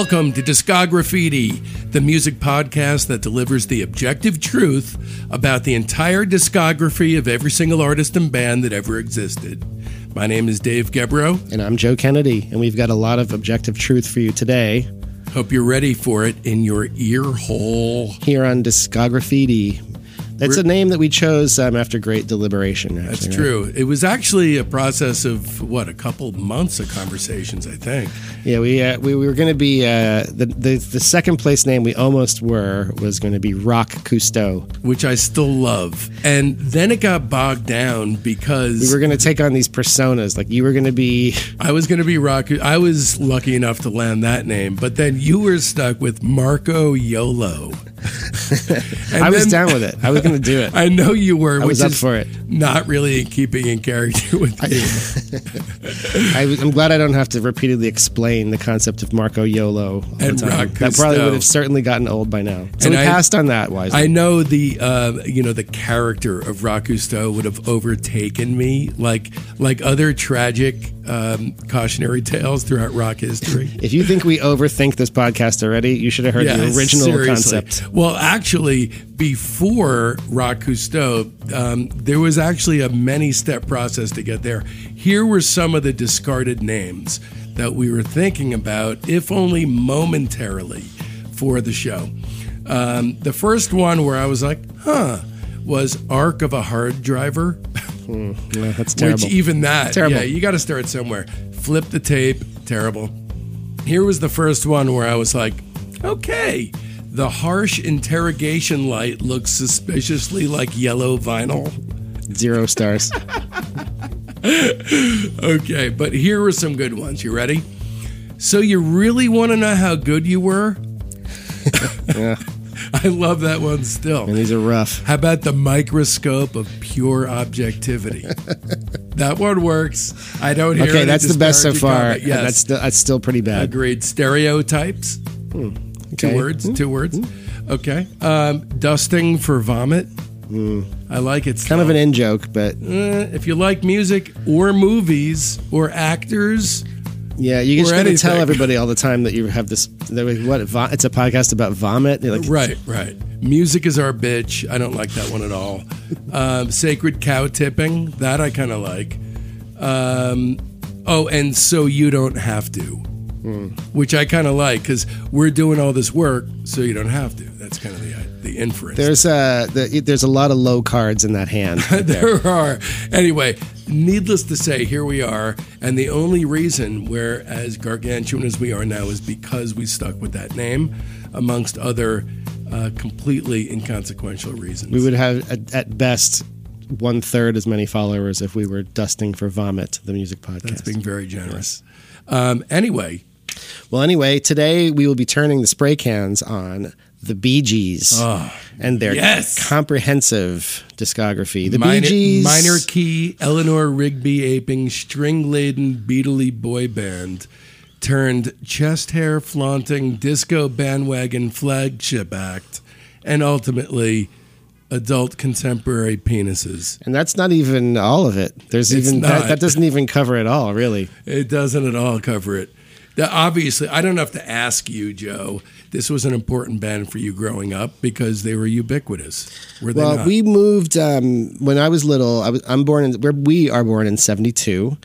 Welcome to Discography, the music podcast that delivers the objective truth about the entire discography of every single artist and band that ever existed. My name is Dave Gebro. And I'm Joe Kennedy, and we've got a lot of objective truth for you today Hope you're ready for it in your ear hole. here on Discography. We're- a name that we chose um, after great deliberation. Actually, That's right? true. It was actually a process of what a couple months of conversations, I think. Yeah, we uh, we, we were going to be uh, the, the the second place name we almost were was going to be Rock Cousteau. which I still love. And then it got bogged down because We were going to take on these personas. Like you were going to be I was going to be Rock. I was lucky enough to land that name, but then you were stuck with Marco Yolo. I was then- down with it. I was going to do it. I know you were. I was up for it. Not really in keeping in character with you. I, I'm glad I don't have to repeatedly explain the concept of Marco Yolo And. Rock that probably would have certainly gotten old by now. So And we I- passed on that wisely. I know the uh, you know the character of Rock Cousteau would have overtaken me like like other tragic um, cautionary tales throughout rock history. if you think we overthink this podcast already, you should have heard the original seriously. concept. Well, actually, before Rock Cousteau, um, there was actually a many step process to get there. Here were some of the discarded names that we were thinking about, if only momentarily, for the show. Um, the first one where I was like, huh, was Arc of a Hard Driver. Yeah, that's terrible. Which even that, Terrible. yeah, you got to start somewhere. Flip the tape, terrible. Here was the first one where I was like, okay, the harsh interrogation light looks suspiciously like yellow vinyl. Zero stars. Okay, but here are some good ones. You ready? So you really want to know how good you were? yeah, I love that one still. and these are rough. How about the microscope of pure objectivity? that one works. I don't hear it. Okay, that's the best so far. comment. Yes, that's still, that's still pretty bad. agreed. Stereotypes. Two Okay. words. Two words. Okay. Um, dusting for vomit. I like it. Kind of an in joke, but Uh, if you like music or movies or actors, yeah, you just gotta tell everybody all the time that you have this. That, we- what? vo- It's a podcast about vomit. Like, right, right. Music is our bitch. I don't like that one at all. Um, sacred cow tipping. That I kind of like. Um, oh, and so you don't have to, which I kind of like because we're doing all this work, so you don't have to. That's kind of the the inference. There's uh, the, there's a lot of low cards in that hand. right there. there are. Anyway, needless to say, here we are. And the only reason we're as gargantuan as we are now is because we stuck with that name, amongst other uh, completely inconsequential reasons. we would have at, at best one third as many followers if we were dusting for vomit, the music podcast. That's being very generous. Um, anyway, Well, anyway, today we will be turning the spray cans on the Bee Gees ah, and their yes. comprehensive discography. The minor, Bee Gees, minor key, Eleanor Rigby aping, string laden, beatly boy band turned chest hair flaunting, disco bandwagon flagship act, and ultimately adult contemporary penises. and that's not even all of it. There's It's even that, that doesn't even cover it all, really. It doesn't at all cover it. Obviously, I don't have to ask you, Joe. This was an important band for you growing up because they were ubiquitous. Were they Well, not? we moved um, when I was little. I was, I'm born in. We're, we are born in '72,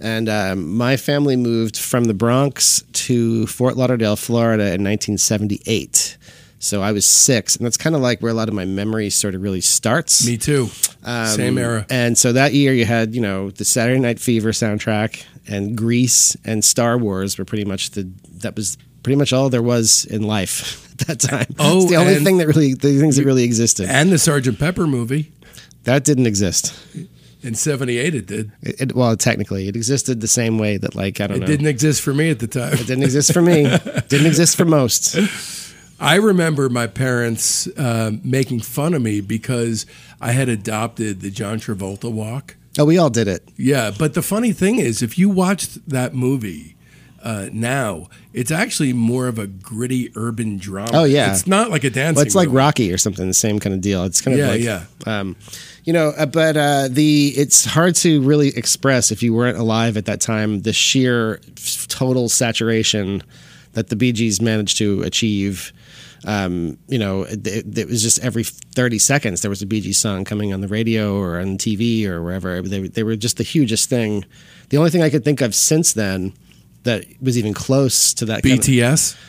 and um, my family moved from the Bronx to Fort Lauderdale, Florida, in 1978. So I was six, and that's kind of like where a lot of my memory sort of really starts. Me too. Um, Same era. And so that year you had, you know, the Saturday Night Fever soundtrack and Grease and Star Wars were pretty much the that was pretty much all there was in life at that time. Oh, it's the only thing that really the things that really existed. And the Sergeant Pepper movie. That didn't exist. In 78, it did. It, it- well, technically, it existed the same way that like I don't It know. It didn't exist for me at the time. It didn't exist for me. didn't exist for most. I remember my parents um, making fun of me because I had adopted the John Travolta walk. Oh, we all did it. Yeah, but the funny thing is, if you watched that movie uh, now, it's actually more of a gritty urban drama. Oh, yeah. it's not like a dancing. Well, it's like movie. Rocky or something, the same kind of deal. It's kind of Yeah, like, yeah. Um, you know, uh, but uh, the it's hard to really express if you weren't alive at that time the sheer f- total saturation that the Bee Gees managed to achieve. Um, you know, it, it, was just every 30 seconds there was a Bee Gees song coming on the radio or on TV or wherever. They, they were just the hugest thing. The only thing I could think of since then that was even close to that. BTS. Kind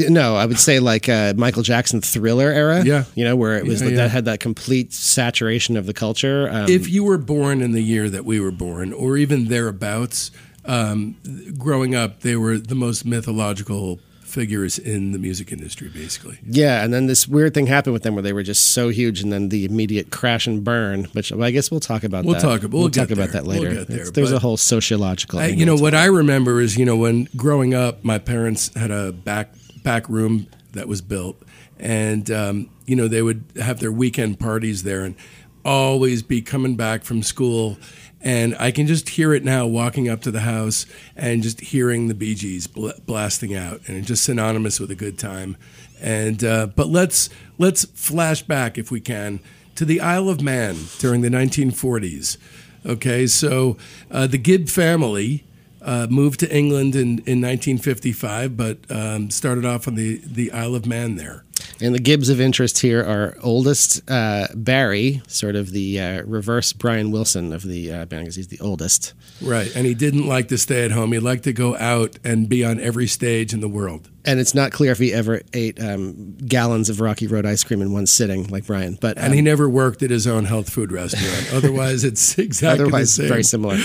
of, no, I would say like uh, Michael Jackson Thriller era. Yeah, you know where it was yeah, like yeah. that had that complete saturation of the culture. Um, if you were born in the year that we were born, or even thereabouts, um, growing up, they were the most mythological figures in the music industry, basically. Yeah, and then this weird thing happened with them where they were just so huge, and then the immediate crash and burn. Which well, I guess we'll talk about. We'll that. talk. We'll, we'll talk about that later. We'll there, there's a whole sociological. I, you know what. I remember is you know when growing up, my parents had a back back room that was built, and um, you know they would have their weekend parties there, and always be coming back from school. And I can just hear it now walking up to the house and just hearing the Bee Gees bl- blasting out, and it's just synonymous with a good time. And uh, but let's let's flash back if we can to the Isle of Man during the 1940s. Okay, so uh, the Gibb family uh, moved to England in, in 1955, but um, started off on the, the Isle of Man there. And the Gibbs of interest here are oldest uh, Barry, sort of the uh, reverse Brian Wilson of the uh, band, because he's the oldest. Right, and he didn't like to stay at home. He liked to go out and be on every stage in the world. And it's not clear if he ever ate um, gallons of Rocky Road ice cream in one sitting, like Brian. But And he never worked at his own health food restaurant. Otherwise, it's exactly otherwise the same. very similar.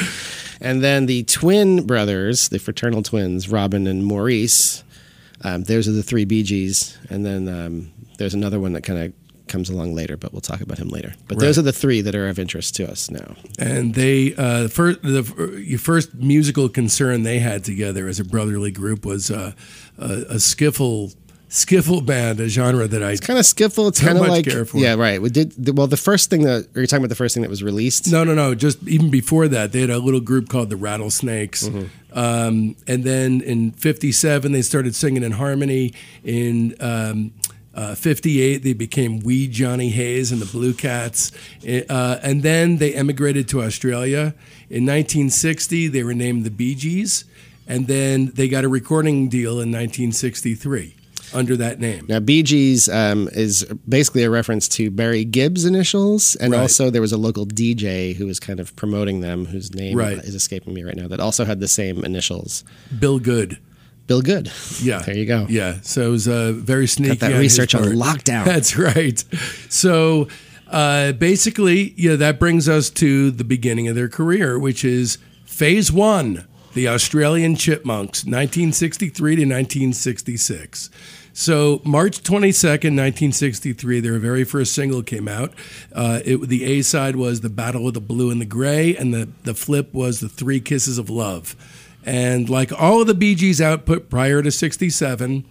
And then the twin brothers, the fraternal twins, Robin and Maurice. Um, those are the three Bee Gees, and then um, there's another one that kind of comes along later, but we'll talk about him later. But those are the three that are of interest to us now. And they uh, first the your first musical concern they had together as a brotherly group was uh, a, a skiffle skiffle band, a genre that I Kind of skiffle. It's kind of like yeah, right. We did the, well. The first thing that are you talking about? The first thing that was released? No, no, no. Just even before that, they had a little group called the Rattlesnakes. Um, and then in 57, they started singing in harmony. In um, uh, 58, they became Wee Johnny Hayes and the Blue Cats. Uh, and then they emigrated to Australia. In 1960, they were named the Bee Gees. And then they got a recording deal in 1963 under that name. Now, Bee Gees um, is basically a reference to Barry Gibb's initials, and Right. also there was a local DJ who was kind of promoting them, whose name Right. is escaping me right now, that also had the same initials. Bill Goode. Bill Goode. Yeah. There you go. Yeah. So it was uh, very sneaky. that on research on lockdown. That's right. So uh, basically, yeah, that brings us to the beginning of their career, which is phase one the Australian Chipmunks, 1963 to 1966. So March 22nd, 1963, their very first single came out. Uh, it, the A side was The Battle of the Blue and the Gray, and the, the flip was The Three Kisses of Love. And like all of the Bee Gees output prior to 67,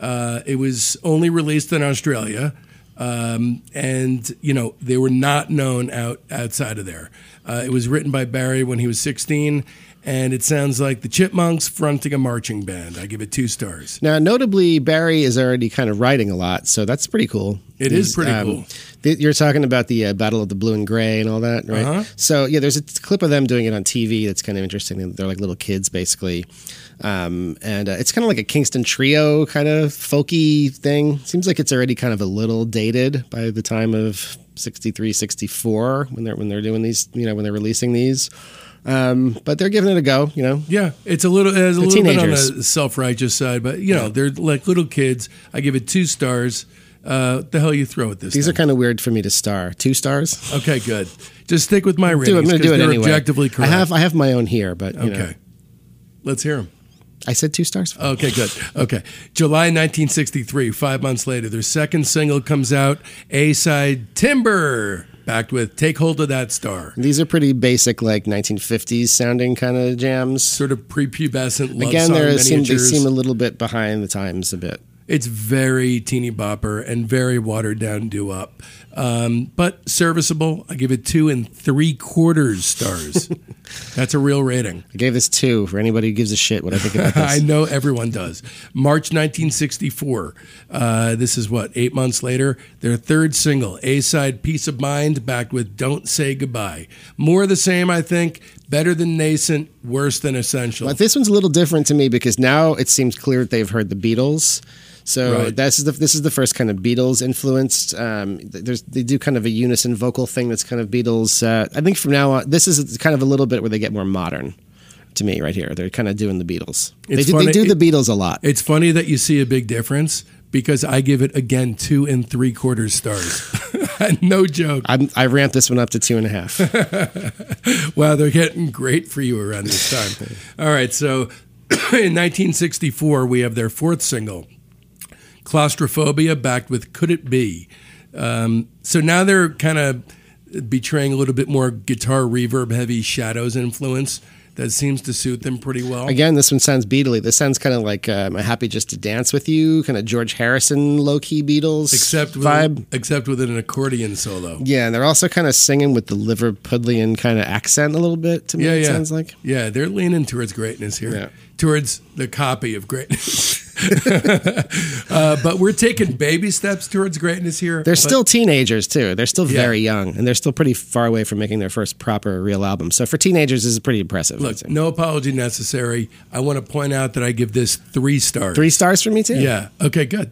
uh, it was only released in Australia. Um, and, you know, they were not known out outside of there. Uh, it was written by Barry when he was 16, and it sounds like the Chipmunks fronting a marching band. I give it two stars. Now, notably, Barry is already kind of writing a lot, so that's pretty cool. It is He's, pretty um, cool. th- You're talking about the uh, Battle of the Blue and Gray and all that, right? Uh-huh. So, yeah, there's a t- clip of them doing it on TV that's kind of interesting. They're like little kids, basically. Um, and uh, it's kind of like a Kingston Trio kind of folky thing. Seems like it's already kind of a little dated by the time of 63, 64 when they're, when they're doing these, you know, when they're releasing these. Um, but they're giving it a go, you know. Yeah, it's a little, it's a little bit on the self-righteous side, but you know, they're like little kids. I give it two stars. Uh, the hell you throw at this? These are kind of weird for me to star. Two stars? okay. Good. Just stick with my ratings. I'm going to do it anyway. Objectively I have I have my own here, but you Okay. know, Let's hear them. I said two stars. Okay, good. Okay. July 1963, five months later, their second single comes out, A side Timber, backed with Take Hold of That Star. These are pretty basic, like 1950s sounding kind of jams. Sort of prepubescent love Again, seem they seem a little bit behind the times a bit. It's very teeny bopper and very watered down doo up, um, but serviceable. I give it two and three quarters stars. That's a real rating. I gave this two for anybody who gives a shit what I think about this. I know everyone does. March 1964. Uh, this is what, eight months later? Their third single, A side Peace of Mind, backed with Don't Say Goodbye. More of the same, I think. better than nascent, worse than essential. But this one's a little different to me because now it seems clear that they've heard the Beatles. So Right. this is the this is the first kind of Beatles influenced. Um, there's they do kind of a unison vocal thing that's kind of Beatles. Uh, I think from now on, this is kind of a little bit where they get more modern. To me, right here, they're kind of doing the Beatles. They do, they do the Beatles a lot. It's funny that you see a big difference because I give it again two and three quarters stars. no joke. I'm, I ramped this one up to two and a half. Wow, they're getting great for you around this time. All right, so in 1964, we have their fourth single, Claustrophobia, backed with Could It Be? Um, so now they're kind of betraying a little bit more guitar reverb heavy shadows influence that seems to suit them pretty well. Again, this one sounds Beatly. This sounds kind of like um, "I'm Happy Just to Dance with You," kind of George Harrison low key Beatles Except with, vibe. except with an accordion solo. Yeah, and they're also kind of singing with the Liverpudlian kind of accent a little bit. To me, Yeah, it yeah. sounds like. Yeah, they're leaning towards greatness here, Yeah. towards the copy of greatness. uh, but we're taking baby steps towards greatness here. They're But- still teenagers too. They're still Yeah. very young, and they're still pretty far away from making their first proper real album. So for teenagers, this is pretty impressive. Look. No apology necessary. I want to point out that I give this three stars. Three stars for me too. Yeah. Okay. Good.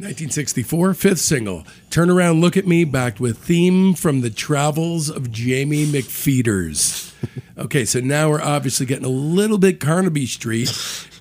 1964, fifth single. Turn around, look at me, backed with theme from the travels of Jamie McPheeters. okay, so now we're obviously getting a little bit Carnaby Street,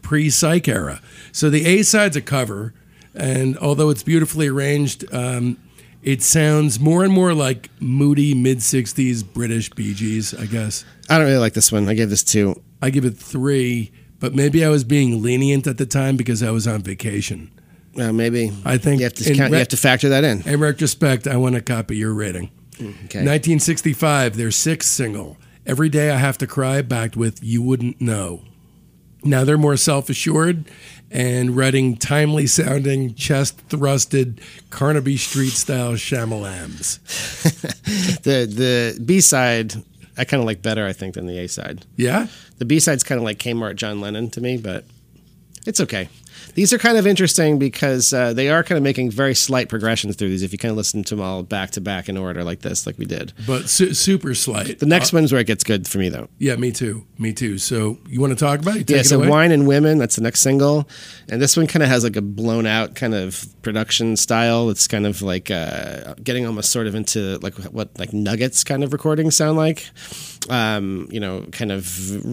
pre-psych era. So the A side's a cover, and although it's beautifully arranged, um, it sounds more and more like moody mid '60s British Bee Gees. I guess I don't really like this one. I gave this two. I give it three, but maybe I was being lenient at the time because I was on vacation. Uh, maybe I think you have to count, re- you have to factor that in. In retrospect, I want to copy your rating. Okay. 1965, their sixth single, Every Day I Have to Cry, backed with You Wouldn't Know. Now they're more self assured and writing timely sounding, chest thrusted, Carnaby Street style shamalams. The the B side I kind of like better, I think, than the A side. Yeah? The B side's kind of like Kmart John Lennon to me, but it's okay. These are kind of interesting because uh, they are kind of making very slight progressions through these. If you kind of listen to them all back to back in order like this, like we did. But su- super slight. The next one's where it gets good for me, though. Yeah, me too. Me too. So you want to talk about it? Take yeah, it so away? Wine and Women, that's the next single. And this one kind of has like a blown out kind of production style. It's kind of like uh, getting almost sort of into like what like nuggets kind of recordings sound like. Um, you know, kind of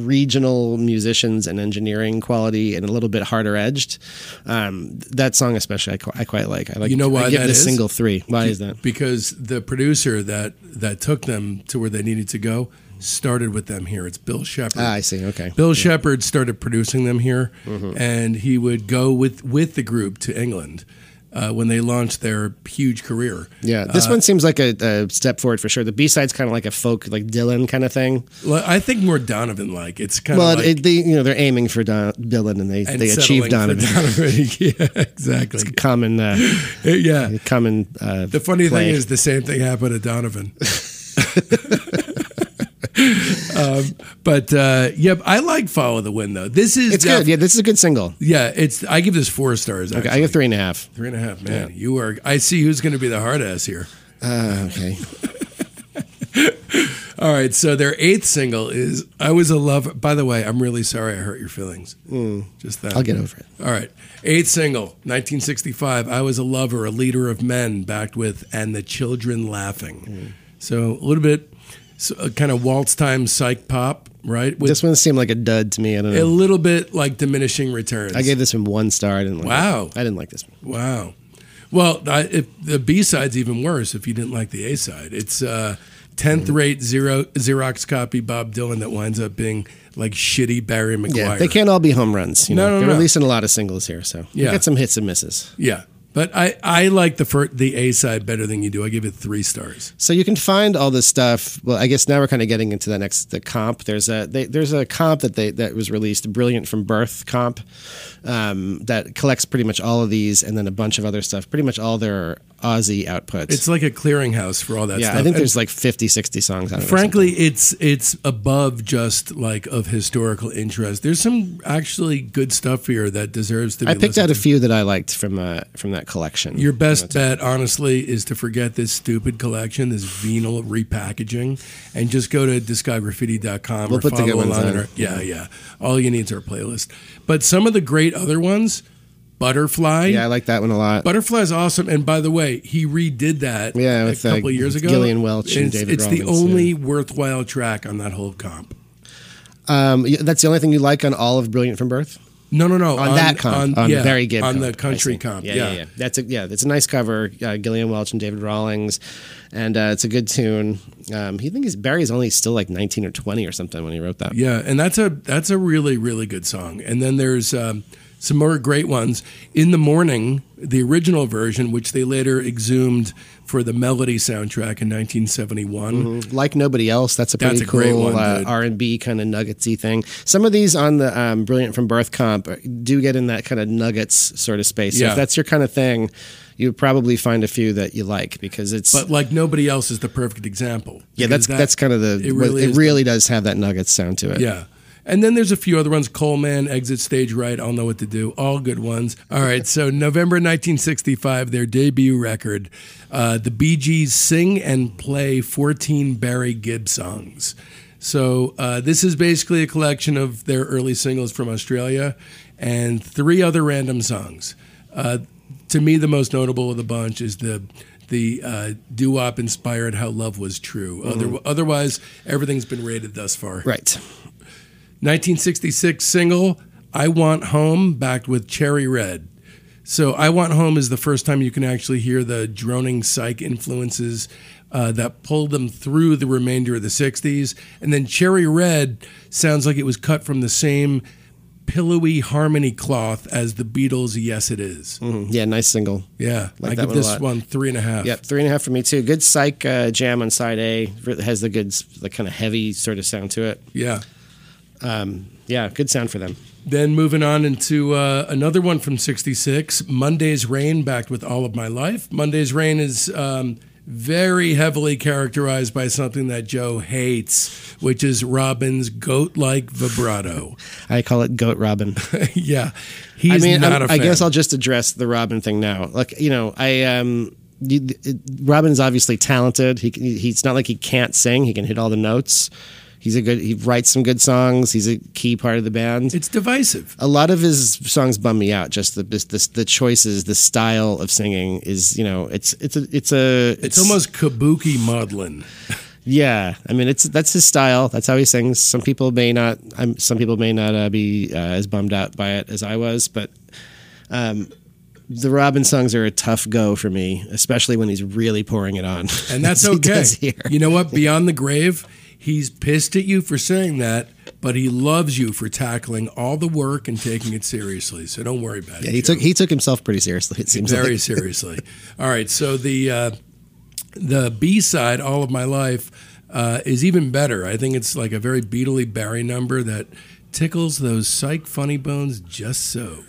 regional musicians and engineering quality and a little bit harder edged. Um, that song especially I, qu- I quite like. I like You know why I give that this is? single three. Why is that? because the producer that that took them to where they needed to go started with them here. It's Bill Shepherd. Ah, I see. Okay. Bill Shepherd started producing them here, Mm-hmm. and he would go with with the group to England uh, when they launched their huge career. Yeah, this one seems like a, a step forward for sure. The B side's kind of like a folk, like Dylan kind of thing. Well, I think more Donovan like. It's kind Well, of like it, they, you know, they're aiming for Don, Dylan, and they and they achieve Donovan. Donovan. yeah, exactly. common, uh, yeah. common. Uh, The funny play. thing is, the same thing happened to Donovan. um, but uh, yep, I like Follow the Wind though. This is it's def- good. Yeah, this is a good single. Yeah, it's. I give this four stars. Okay, I give three and a half. three and a half. Man, you are. I see who's going to be the hard ass here. Uh, okay, All right, so their eighth single is "I Was a Lover." By the way, I'm really sorry I hurt your feelings. Just that. I'll get over it. All right, eighth single, 1965. "I Was a Lover," a leader of men, backed with "And the Children Laughing." So a little bit, uh, kind of waltz time psych pop, right? With This one seemed like a dud to me. I don't know. a little bit like diminishing returns. I gave this one one star. I didn't. Like Wow. it. I didn't like this one. Wow. Well, I, if the B side's even worse if you didn't like the A side. It's uh, 10th rate zero, Xerox copy Bob Dylan that winds up being like shitty Barry McGuire. Yeah, they can't all be home runs. You No, know, no, they're no. releasing a lot of singles here, so you Yeah. get some hits and misses. Yeah. But I, I like the the A side better than you do. I give it three stars. So you can find all this stuff. Well, I guess now we're kind of getting into the next the comp. There's a they, there's a comp that they that was released, Brilliant from Birth comp, um, that collects pretty much all of these, and then a bunch of other stuff. Pretty much all their Aussie outputs. It's like a clearinghouse for all that yeah, stuff. I think And there's like 50, 60 songs on it. frankly, it's it's above just like of historical interest. There's some actually good stuff here that deserves to be. I picked out a few that I liked from uh, from that that collection. Your best bet, honestly, is to forget this stupid collection, this venal repackaging, and just go to discography.com We'll or put follow along. Our, yeah, yeah. All you need is our playlist. But some of the great other ones, Butterfly. yeah, I like that one a lot. Butterfly is awesome. And by the way, he redid that Yeah, a with, uh, couple years ago. Gillian Welch and it's, David It's the only yeah. worthwhile track on that whole comp. Um, that's the only thing you like on all of Brilliant from Birth. No, no, no. On, that comp, on, yeah, Barry Gibb, on comp, the country comp. Yeah, yeah, yeah. That's a yeah. That's a nice cover. Uh, Gillian Welch and David Rawlings, and uh, it's a good tune. Um, he thinks Barry's only still like nineteen or twenty or something when he wrote that. Yeah, and that's a that's a really really good song. And then there's um, some more great ones. In the morning, the original version, which they later exhumed for the Melody soundtrack in 1971. Like nobody else, that's a That's pretty a great cool uh. R and B kind of nuggetsy thing. Some of these on the um, Brilliant from Birth comp do get in that kind of nuggets sort of space. So Yeah. if that's your kind of thing, you probably find a few that you like because it's But like nobody else is the perfect example. yeah, that's that- that's kind of the it really it really does have that nuggets sound to it. Yeah. And then there's a few other ones. Coalman, Exit Stage Right, I'll Know What to Do. All good ones. All right. So, November 1965, their debut record, uh, the Bee Gees sing and play 14 Barry Gibb songs. So, uh, this is basically a collection of their early singles from Australia and three other random songs. Uh, to me, the most notable of the bunch is the the uh, doo-wop inspired "How Love Was True." Other, otherwise, everything's been rated thus far. Right. 1966 single I Want Home backed with Cherry Red. So I Want Home is the first time you can actually hear the droning psych influences uh, that pulled them through the remainder of the 60s. And then Cherry Red sounds like it was cut from the same pillowy harmony cloth as the Beatles' Yes It Is. Mhm. Yeah, nice single. Yeah, Like I give one this one three and a half. Yep, three and a half for me too. Good psych uh, jam on side A. It has the good, the kind of heavy sort of sound to it. Yeah. Um, yeah, good sound for them. Then moving on into uh, another one from '66, Monday's Rain, backed with All of My Life. Monday's Rain is um, very heavily characterized by something that Joe hates, which is Robin's goat-like vibrato. I call it Goat Robin. yeah, he's I mean, not I'm- a I fan. guess I'll just address the Robin thing now. Like, you know, I um, Robin's obviously talented. He, he's not like he can't sing. He can hit all the notes. He's a good. He writes some good songs. He's a key part of the band. it's divisive. a lot of his songs bum me out. Just the this, this, the choices, the style of singing is, you know, it's it's a it's a It's almost kabuki maudlin. yeah. I mean, it's that's his style. That's how he sings. Some people may not. Um, some people may not uh, be uh, as bummed out by it as I was, but um, the Robin songs are a tough go for me, especially when he's really pouring it on. And that's okay. You know what? Beyond the grave, he's pissed at you for saying that, but he loves you for tackling all the work and taking it seriously. So don't worry about it. Yeah, he Joe. took he took himself pretty seriously. It seems very like. seriously. All right, so the uh, the B side, "All of My Life," uh, is even better. I think it's like a very Beatley Barry number that tickles those psych funny bones just so.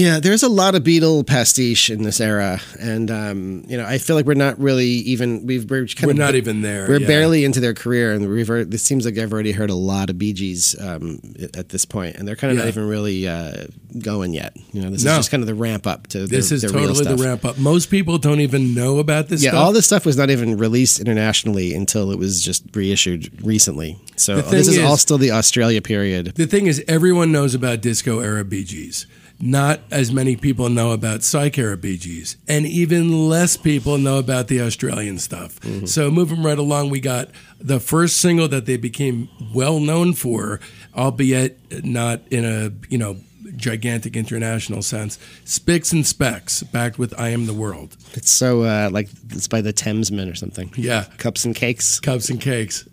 Yeah, there's a lot of Beatle pastiche in this era, and um, you know, I feel like we're not really even we've we're We're not even there. We're yeah. barely into their career, and we've heard, this seems like I've already heard a lot of Bee Gees um, at this point, and they're kind of Yeah. not even really uh, going yet. You know, this No. is just kind of the ramp up to This their, is their real totally the ramp up. Most people don't even know about this. Yeah, stuff. all this stuff was not even released internationally until it was just reissued recently. So this thing is, all still the Australia period. The thing is, everyone knows about disco era Bee Gees. Not as many people know about psych era Bee Gees, and even less people know about the Australian stuff. So moving right along, we got the first single that they became well known for, albeit not in a you know gigantic international sense. Spicks and Specks, backed with "I Am the World." It's so uh, like it's by the Thamesmen or something. Yeah, Cups and cakes. cups and cakes.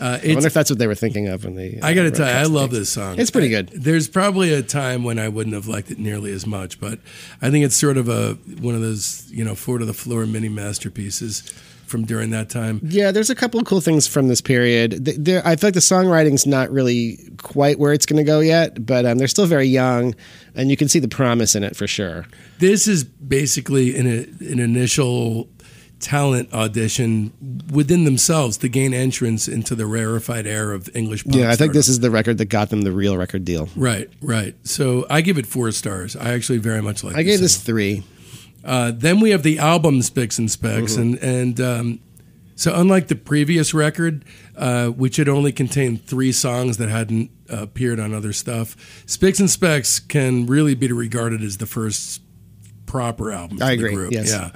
Uh, I wonder if that's what they were thinking of when they. uh, I got to tell you, I love this song. It's pretty good. There's probably a time when I wouldn't have liked it nearly as much, but I think it's sort of a one of those you know four to the floor mini masterpieces from during that time. Yeah, there's a couple of cool things from this period. There, I feel like the songwriting's not really quite where it's going to go yet, but um, they're still very young, and you can see the promise in it for sure. This is basically an, an initial talent audition within themselves to gain entrance into the rarefied air of English pop. Yeah, I think this is the record that got them the real record deal. right, right. So I give it four stars. I actually very much like. I gave this single. three. Uh, then we have the album Spicks and Specks, and and um, so unlike the previous record, uh, which had only contained three songs that hadn't uh, appeared on other stuff, Spicks and Specks can really be regarded as the first proper album. I for the agree, group. yes. Yeah.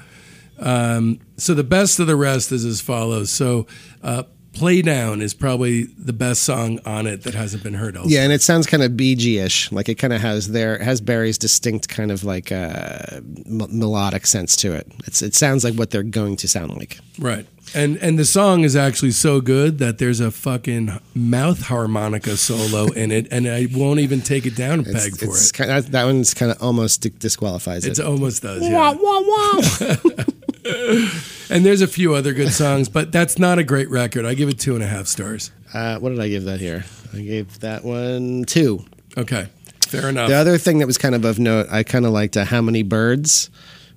Um, so the best of the rest is as follows. So. Uh, Play Down is probably the best song on it that hasn't been heard elsewhere. Yeah, and it sounds kind of Bee Gee-ish. Like it kind of has their has Barry's distinct kind of like uh, m- melodic sense to it. It's it sounds like what they're going to sound like. Right. And and the song is actually so good that there's a fucking mouth harmonica solo in it, and I won't even take it down a It's, peg for it's it. Kind of, that one's kind of almost disqualifies It it. almost does, yeah. and there's a few other good songs, but that's not a great record. I give it two and a half stars. Uh, what did I give that here? I gave that one two. Okay, fair enough. The other thing that was kind of of note, I kind of liked uh, "How Many Birds,"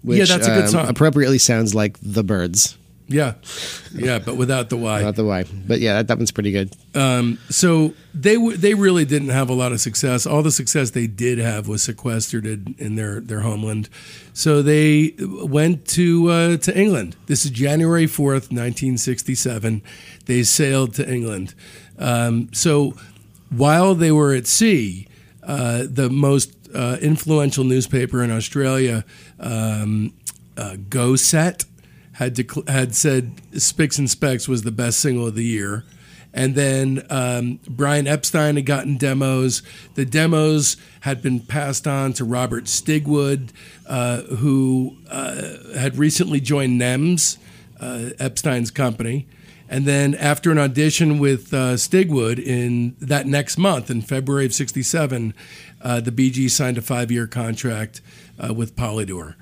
which Yeah, that's a good um, song. appropriately sounds like the birds, yeah, yeah, but without the Y. not the Y. But yeah, that, that one's pretty good. Um, so they w- they really didn't have a lot of success. All the success they did have was sequestered in, in their their homeland. So they went to uh, to England. This is January fourth, nineteen sixty seven. They sailed to England. Um, so while they were at sea, uh, the most uh, influential newspaper in Australia, um, uh, Go Set, had had said "Spicks and Specks" was the best single of the year. And then um, Brian Epstein had gotten demos. The demos had been passed on to Robert Stigwood, uh, who uh, had recently joined NEMS, uh, Epstein's company. And then after an audition with uh, Stigwood in that next month, in February of '67, uh, the Gees signed a five-year contract uh, with Polydor.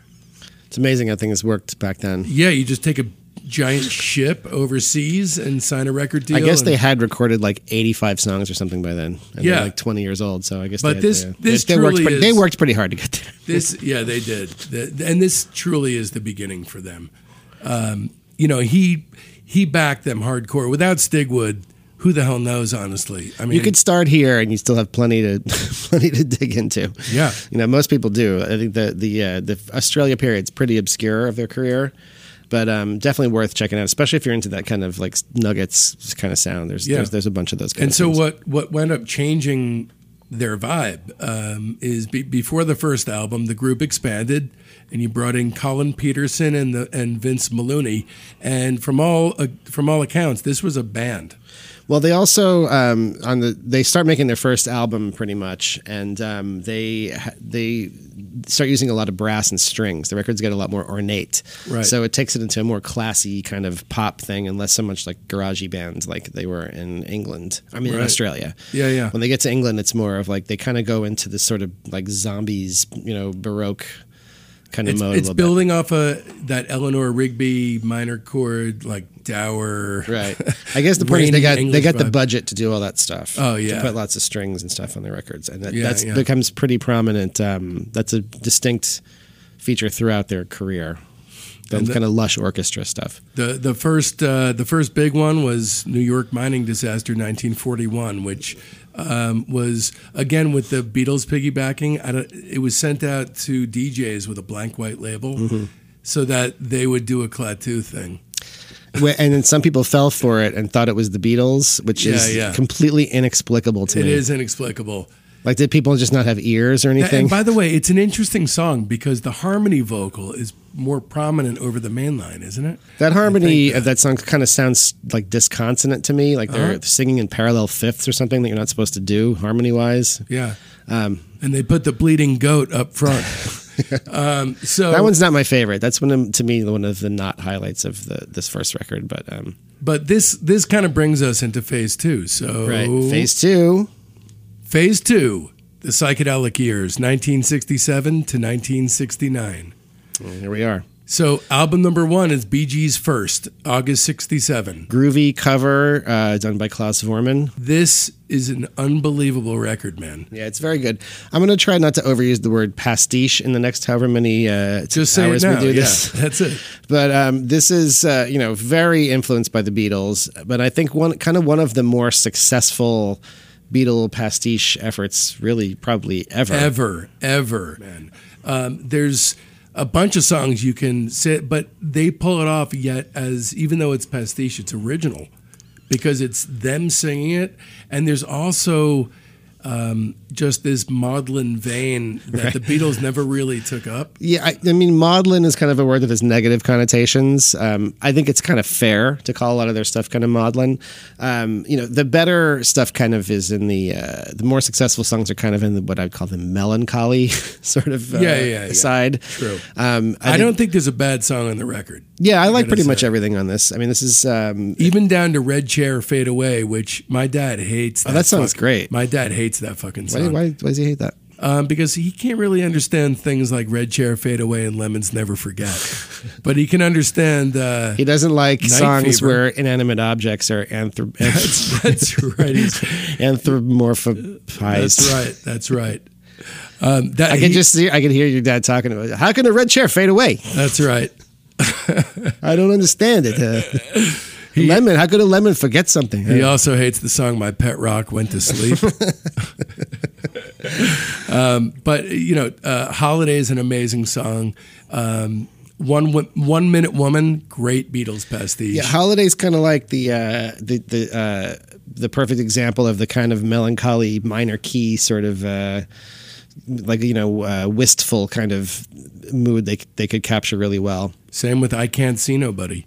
It's amazing how things worked back then. Yeah, you just take a giant ship overseas and sign a record deal. I guess they had recorded like 85 songs or something by then. And Yeah. they're like 20 years old, so I guess. But they, this- they, this they, worked truly pretty, they worked pretty hard to get there. This, yeah, they did, The- and this truly is the beginning for them. Um, you know, he he backed them hardcore. Without Stigwood, who the hell knows? Honestly, I mean, You could start here, and you still have plenty to plenty to dig into. Yeah. you know, most people do. I think the the uh, the Australia period's pretty obscure of their career, but um, definitely worth checking out, especially if you're into that kind of like nuggets kind of sound. There's Yeah. there's, there's a bunch of those. And of so things. what what wound up changing their vibe um, is be, before the first album, the group expanded, and you brought in Colin Peterson and the and Vince Melouney, and from all uh, from all accounts, this was a band. Well, they also um, on the they start making their first album pretty much, and um, they they start using a lot of brass and strings. The records get a lot more ornate, Right. so it takes it into a more classy kind of pop thing, and less so much like garagey bands like they were in England. I mean, in Australia. Yeah, yeah. When they get to England, it's more of like they kind of go into this sort of like zombies, you know, baroque kind of It's, mode. it's building off a that Eleanor Rigby minor chord like dour. right. I guess the point is they got they English got the budget to do all that stuff. Oh, yeah. to put lots of strings and stuff on the records, and that Yeah, that's yeah. becomes pretty prominent. Um, that's a distinct feature throughout their career. The the- kind of lush orchestra stuff. The the first uh, the first big one was New York mining disaster 1941, which um, was again with the Beatles piggybacking. I don't, it was sent out to DJs with a blank white label, Mm-hmm. so that they would do a Klaatu thing. And then some people fell for it and thought it was the Beatles, which is Yeah, yeah. completely inexplicable to It me. It is inexplicable. Like, did people just not have ears or anything? And by the way, it's an interesting song because the harmony vocal is more prominent over the main line, isn't it? That harmony that. of that song kind of sounds like disconsonant to me, like they're Uh-huh. singing in parallel fifths or something that you're not supposed to do harmony wise. Yeah. Um, and they put the bleeding goat up front. um, so that one's not my favorite. That's one of, to me one of the not highlights of the this first record. But um, But this this kind of brings us into phase two. So right, phase two. phase two, the psychedelic years, 1967 to 1969. Here we are. So album number one is Bee Gees' First, August 67. Groovy cover uh, done by Klaus Voormann. This is an unbelievable record, man. Yeah, it's very good. I'm going to try not to overuse the word pastiche in the next however many uh, Just say it hours now. we do Yeah, this. that's it. But um, this is, uh, you know, very influenced by the Beatles. But I think one kind of one of the more successful Beatle pastiche efforts, really, probably ever. Ever, ever, man. Um, there's a bunch of songs you can sit, but they pull it off yet as even though it's pastiche, it's original because it's them singing it, and there's also um, just this maudlin vein that right. the Beatles never really took up. Yeah, I, I, mean, maudlin is kind of a word that has negative connotations. Um, I think it's kind of fair to call a lot of their stuff kind of maudlin. Um, you know, the better stuff kind of is in the uh, the more successful songs are kind of in the, what I'd call the melancholy sort of uh, yeah, yeah, yeah, side. True. Um, I, I think, don't think there's a bad song on the record. Yeah, I like pretty much everything on this. I mean, this is um, even down to Red Chair Fade Away, which my dad hates. That oh, that sounds great. My dad hates that fucking song. Why, why, why does he hate that? Um, because he can't really understand things like Red Chair Fade Away and Lemons Never Forget. but he can understand. Uh, he doesn't like songs Fever. where inanimate objects are anthrop- that's, that's right. anthropomorphized. That's right. That's right. Um, that, I can he, just see. I can hear your dad talking about. How can a red chair fade away? That's right. I don't understand it. Uh, he, lemon. How could a lemon forget something? He also hates the song "My Pet Rock Went to Sleep." um, but you know, uh, "Holiday" is an amazing song. Um, one one minute woman, great Beatles pastiche. Yeah, "Holiday's kind of like the uh, the the uh, the perfect example of the kind of melancholy minor key sort of. Uh, like you know, uh, wistful kind of mood they they could capture really well. Same with "I Can't See Nobody."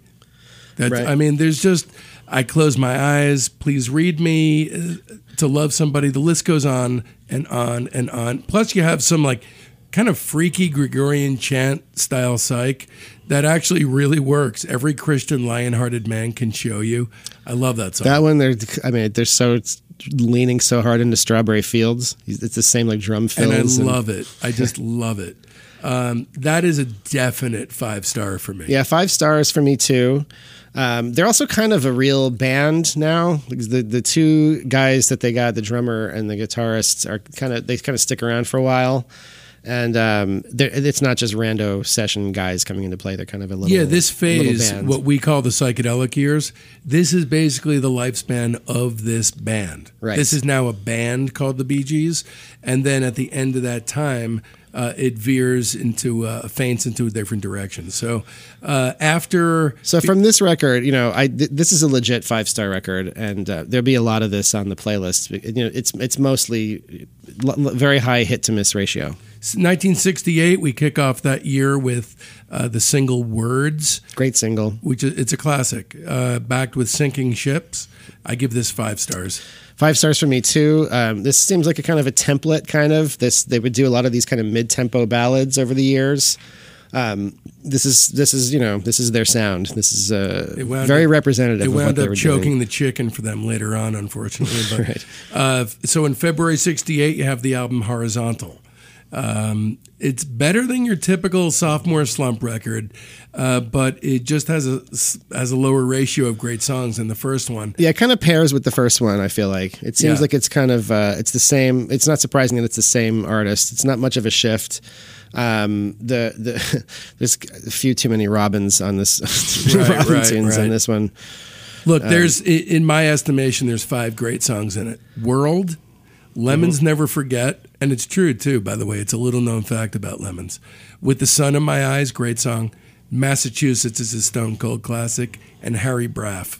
That's, right. I mean, there's just I close my eyes. Please read me uh, to love somebody. The list goes on and on and on. Plus, you have some like kind of freaky Gregorian chant style psych that actually really works. Every Christian lion-hearted man can show you. I love that song. That one, they're I mean, they're so leaning so hard into Strawberry Fields. It's the same like drum fills. And I love it. I just love it. Um, that is a definite five star for me. Yeah, five stars for me too. Um, they're also kind of a real band now. The the two guys that they got, the drummer and the guitarist, are kind of they kind of stick around for a while. And um, it's not just rando session guys coming into play. They're kind of a little yeah. This phase, what we call the psychedelic years, this is basically the lifespan of this band. Right. This is now a band called the Bee Gees, and then at the end of that time, uh, it veers into uh, faints into a different direction. So uh, after so from this record, you know, I th- this is a legit five star record, and uh, there'll be a lot of this on the playlist. You know, it's it's mostly l- very high hit to miss ratio. 1968, we kick off that year with uh, the single "Words." Great single, which is it's a classic, uh, backed with "Sinking Ships." I give this five stars. Five stars for me too. Um, this seems like a kind of a template, kind of. This they would do a lot of these kind of mid-tempo ballads over the years. Um, this is this is you know this is their sound. This is uh, very up, representative. It wound up choking doing. the chicken for them later on, unfortunately. But, right. uh, so in February '68, you have the album Horizontal. Um, it's better than your typical sophomore slump record, uh, but it just has a has a lower ratio of great songs than the first one. Yeah, it kind of pairs with the first one. I feel like it seems yeah. like it's kind of uh, it's the same. It's not surprising that it's the same artist. It's not much of a shift. Um, the the there's a few too many Robins on this right, Robinsons right, right. on this one. Look, um, there's in my estimation, there's five great songs in it. World, Lemons mm-hmm. never forget, and it's true too. By the way, it's a little known fact about lemons. With the sun in my eyes, great song. Massachusetts is a Stone Cold classic, and Harry Braff.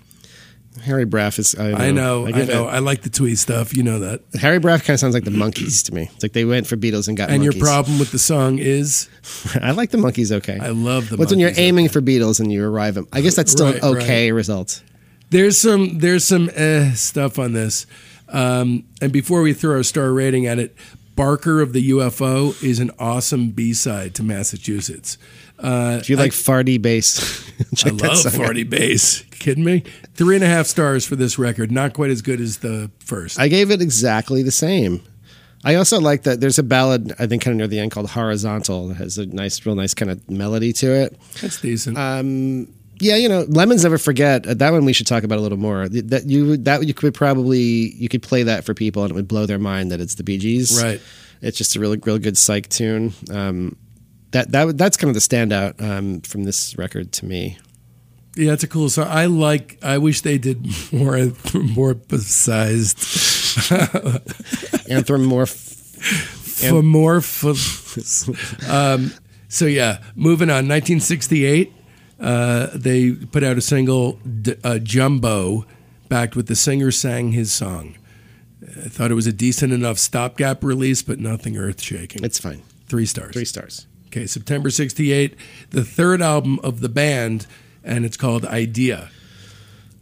Harry Braff is. I know. I know. I, I know. I like the twee stuff. You know that. Harry Braff kind of sounds like the Monkees to me. It's like they went for Beatles and got. And Monkees. your problem with the song is? I like the Monkees. Okay. I love the. Monkees. What's when you're aiming okay. for Beatles and you arrive at? I guess that's still right, an okay right. result. There's some. There's some eh, stuff on this. Um, and before we throw our star rating at it, Barker of the UFO is an awesome B side to Massachusetts. Uh, Do you like I, farty bass? I love farty bass. Kidding me? Three and a half stars for this record. Not quite as good as the first. I gave it exactly the same. I also like that there's a ballad I think kind of near the end called "Horizontal" that has a nice, real nice kind of melody to it. That's decent. Um, yeah, you know, lemons never forget. Uh, that one we should talk about a little more. That you that you could probably you could play that for people and it would blow their mind that it's the Bee Gees. Right. It's just a really real good psych tune. Um, that that that's kind of the standout um, from this record to me. Yeah, it's a cool song. I like. I wish they did more anthropomorphized. Anthropomorph. Amorph. um, So yeah, moving on. 1968, uh, they put out a single, uh, "Jumbo," backed with the singer sang his song. I thought it was a decent enough stopgap release, but nothing earth shaking. It's fine. Three stars. Three stars. Okay, September 68, the third album of the band, and it's called Idea.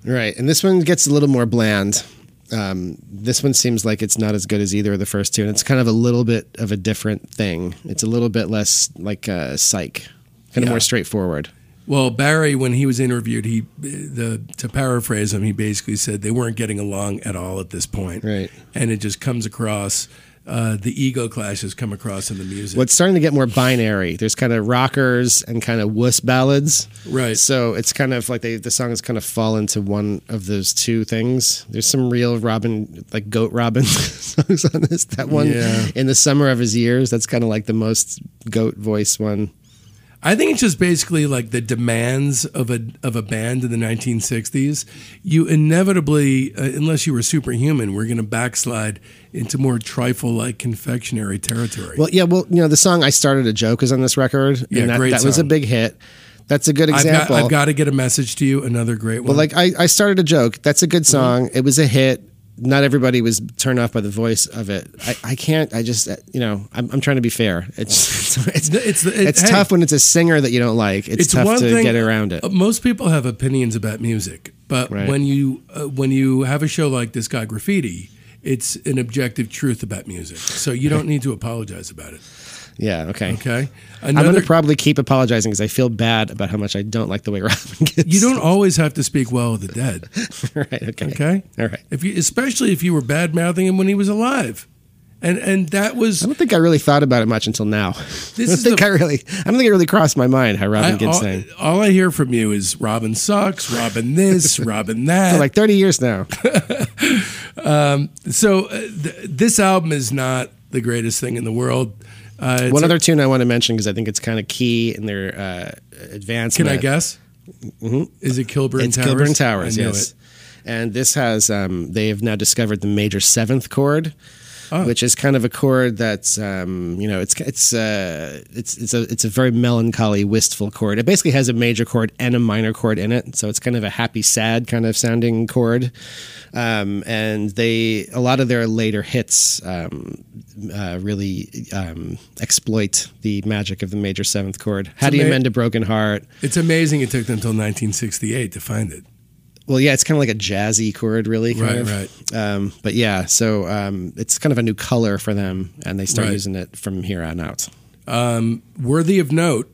Right, and this one gets a little more bland. Um, this one seems like it's not as good as either of the first two, and it's kind of a little bit of a different thing. It's a little bit less like uh, psych, kind of more straightforward. Well, Barry, when he was interviewed, he the to paraphrase him, he basically said they weren't getting along at all at this point, Right. And it just comes across uh, the ego clashes come across in the music, Well, it's starting to get more binary. There's kind of rockers and kind of wuss ballads. right? So it's kind of like they, the songs kind of fall into one of those two things. There's some real Robin, like Goat Robin songs on this. That one Yeah. in the summer of his years, that's kind of like the most goat voice one. I think it's just basically like the demands of a of a band in the 1960s. You inevitably, uh, unless you were superhuman, were going to backslide into more trifle like confectionery territory. Well, yeah, well, you know, the song "I Started a Joke" is on this record, Yeah, that, great that was a big hit. That's a good I've got, example. I've got to get a message to you. Another great one. Well, like I, I started a joke. That's a good Mm-hmm. song. It was a hit. Not everybody was turned off by the voice of it. I, I can't. I just uh, you know I'm, I'm trying to be fair. It's it's it's it- it's hey, tough when it's a singer that you don't like. It's, It's tough to thing- get around it. Uh, Most people have opinions about music, but Right. when you uh, when you have a show like Discog Graffiti, it's an objective truth about music. So you don't need to apologize about it. Yeah. Okay. Okay. I'm going to probably keep apologizing because I feel bad about how much I don't like the way Robin gets. you don't always have to speak well of the dead. right. Okay. Okay. All right. If you, especially if you were bad mouthing him when he was alive, and and that was I don't think I really thought about it much until now. I This don't is think the- I really. I don't think it really crossed my mind how Robin I, gets all, saying all I hear from you is Robin sucks, Robin this, Robin that. for like 30 years now. so uh, th- this album is not the greatest thing in the world. Uh, One other tune I want to mention because I think it's kind of key in their uh, advancement. Can I guess? Is it Kilburn Mm-hmm. It's Towers? Kilburn Towers, yes. it. And this has um, they have now discovered the major seventh chord, Oh. which is kind of a chord that's um, you know it's it's uh, it's it's a it's a very melancholy, wistful chord. It basically has a major chord and a minor chord in it, so it's kind of a happy, sad kind of sounding chord. Um, and they a lot of their later hits um, uh, really um, exploit the magic of the major seventh chord. How do you ama- mend a broken heart? It's amazing it took them until 1968 to find it. Well, yeah, it's kind of like a jazzy chord, really. Kind Right, of. right. Um, but yeah, so um, it's kind of a new color for them, and they start Right. using it from here on out. Worthy of note,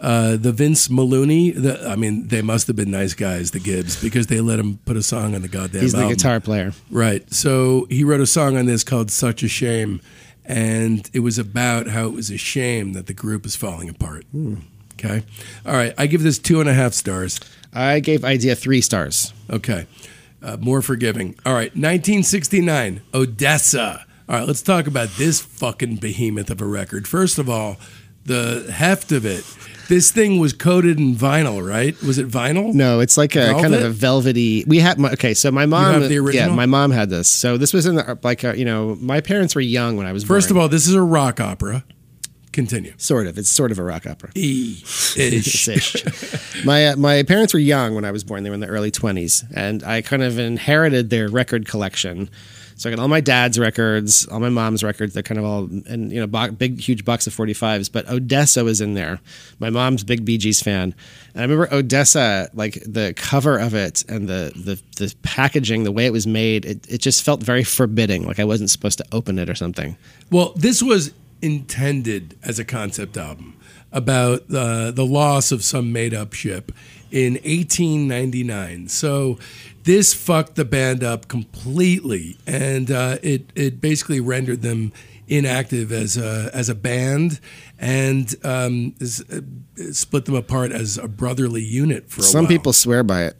uh, the Vince Melouney. The, I mean, they must have been nice guys, the Gibbs, because they let him put a song on the goddamn He's the album. guitar player. Right. So he wrote a song on this called "Such a Shame," and it was about how it was a shame that the group is falling apart. Okay. All right. I give this two and a half stars. I gave Idea three stars. Okay. Uh, more forgiving. All right. 1969, Odessa. All right. Let's talk about this fucking behemoth of a record. First of all, the heft of it. This thing was coated in vinyl, right? Was it vinyl? No, it's like a kind of a velvety. We had my, okay, so my mom. have the Yeah, my mom had this. So this was in the like a, you know my parents were young when I was First born. of all, this is a rock opera. Continue. sort of. It's sort of a rock opera. Ish. My uh, my parents were young when I was born. They were in the early twenties, and I kind of inherited their record collection. So I got all my dad's records, all my mom's records. They're kind of all and you know bo- big huge box of forty fives. But Odessa was in there. My mom's big Bee Gees fan, and I remember Odessa like the cover of it and the the the packaging, the way it was made. It it just felt very forbidding, like I wasn't supposed to open it or something. Well, this was intended as a concept album about uh, the loss of some made up ship in 1899. So this fucked the band up completely, and uh, it it basically rendered them inactive as a as a band, and um, is, uh, split them apart as a brotherly unit for a Some while. people swear by it.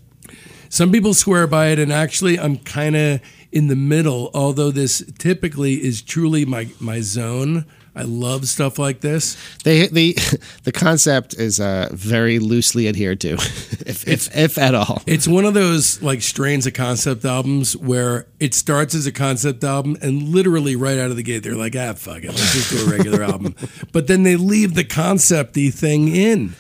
Some people swear by it, and actually, I'm kind of in the middle. Although this typically is truly my my zone. I love stuff like this. They the the concept is uh, very loosely adhered to. if if, if at all. It's one of those like strains of concept albums where it starts as a concept album and literally right out of the gate they're like, ah, fuck it, let's just do a regular album. But then they leave the concepty thing in.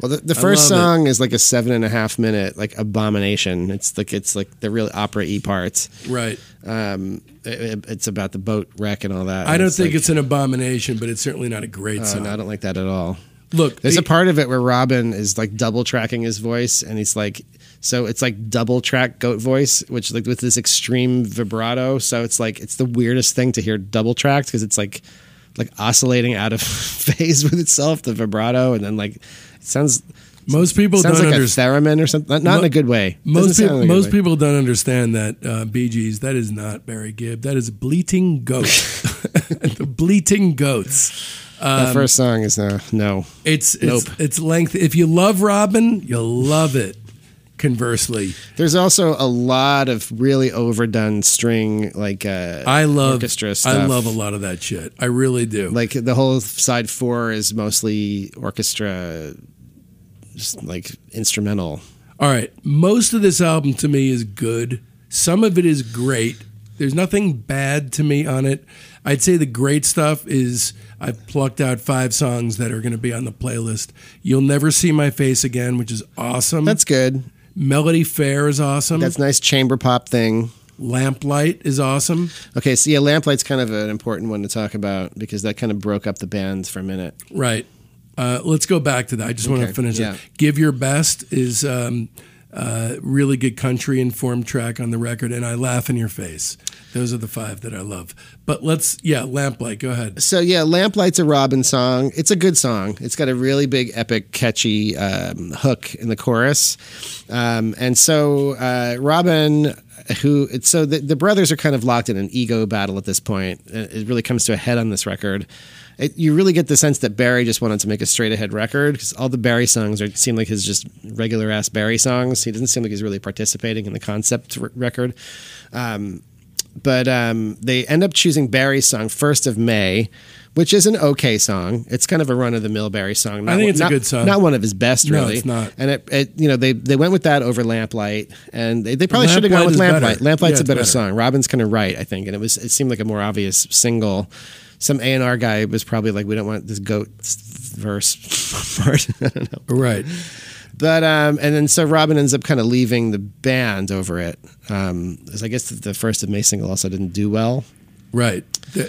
Well, the, the first song is like a seven and a half minute like abomination. It's like it's like the real opera e parts. Right. Um, it- it's about the boat wreck and all that. I don't think like, it's an abomination, but it's certainly not a great oh, song. I don't like that at all. Look, There's the- a part of it where Robin is like double tracking his voice, and he's like, so it's like double track goat voice, which like with this extreme vibrato. So it's like it's the weirdest thing to hear double tracked because it's like like oscillating out of phase with itself, the vibrato, and then like it sounds most people sounds don't like a understand. theremin or something. Not, not in a good way. Most people, like most people don't understand that uh, Bee Gees. That is not Barry Gibb. That is Bleating Goat. the Bleating Goats. that first song is no, no. It's it's Nope. it's length. If you love Robin, you'll love it. Conversely, There's also a lot of really overdone string, like uh, I love orchestra stuff. I love a lot of that shit. I really do. like the whole side four is mostly orchestra, just like instrumental. All right, most of this album to me is good. Some of it is great. There's nothing bad to me on it. I'd say the great stuff is I've plucked out five songs that are going to be on the playlist. You'll never see my face again, which is awesome. That's good. Melody Fair is awesome. That's nice chamber pop thing. Lamplight is awesome. Okay, so yeah, Lamplight's kind of an important one to talk about because that kind of broke up the band for a minute. Right. Uh, let's go back to that. I just want to finish yeah. it. Give Your Best is um, uh, really good country informed track on the record, and I Laugh in Your Face. Those are the five that I love. But let's, yeah, Lamplight, go ahead. So yeah, Lamplight's a Robin song. It's a good song. It's got a really big, epic, catchy um, hook in the chorus. Um, and so uh, Robin, who so the, the brothers are kind of locked in an ego battle at this point. It really comes to a head on this record. It, you really get the sense that Barry just wanted to make a straight ahead record because all the Barry songs are seem like his just regular ass Barry songs. He doesn't seem like he's really participating in the concept r- record but um, they end up choosing Barry's song "First of May," which is an okay song. It's kind of a run of the mill Barry song. Not I think it's a good song. Not one of his best, really. No, it's not. And it, it, you know, they they went with that over Lamplight, and they, they probably should have gone with is better. Lamplight. Lamplight's Yeah, a better, better. song. Robin's kind of right, I think, and it was it seemed like a more obvious single. Some A and R guy was probably like, "We don't want this goat verse part." I don't know. Right. But um, and then so Robin ends up kind of leaving the band over it. Um, I guess the, the first of May single also didn't do well. Right.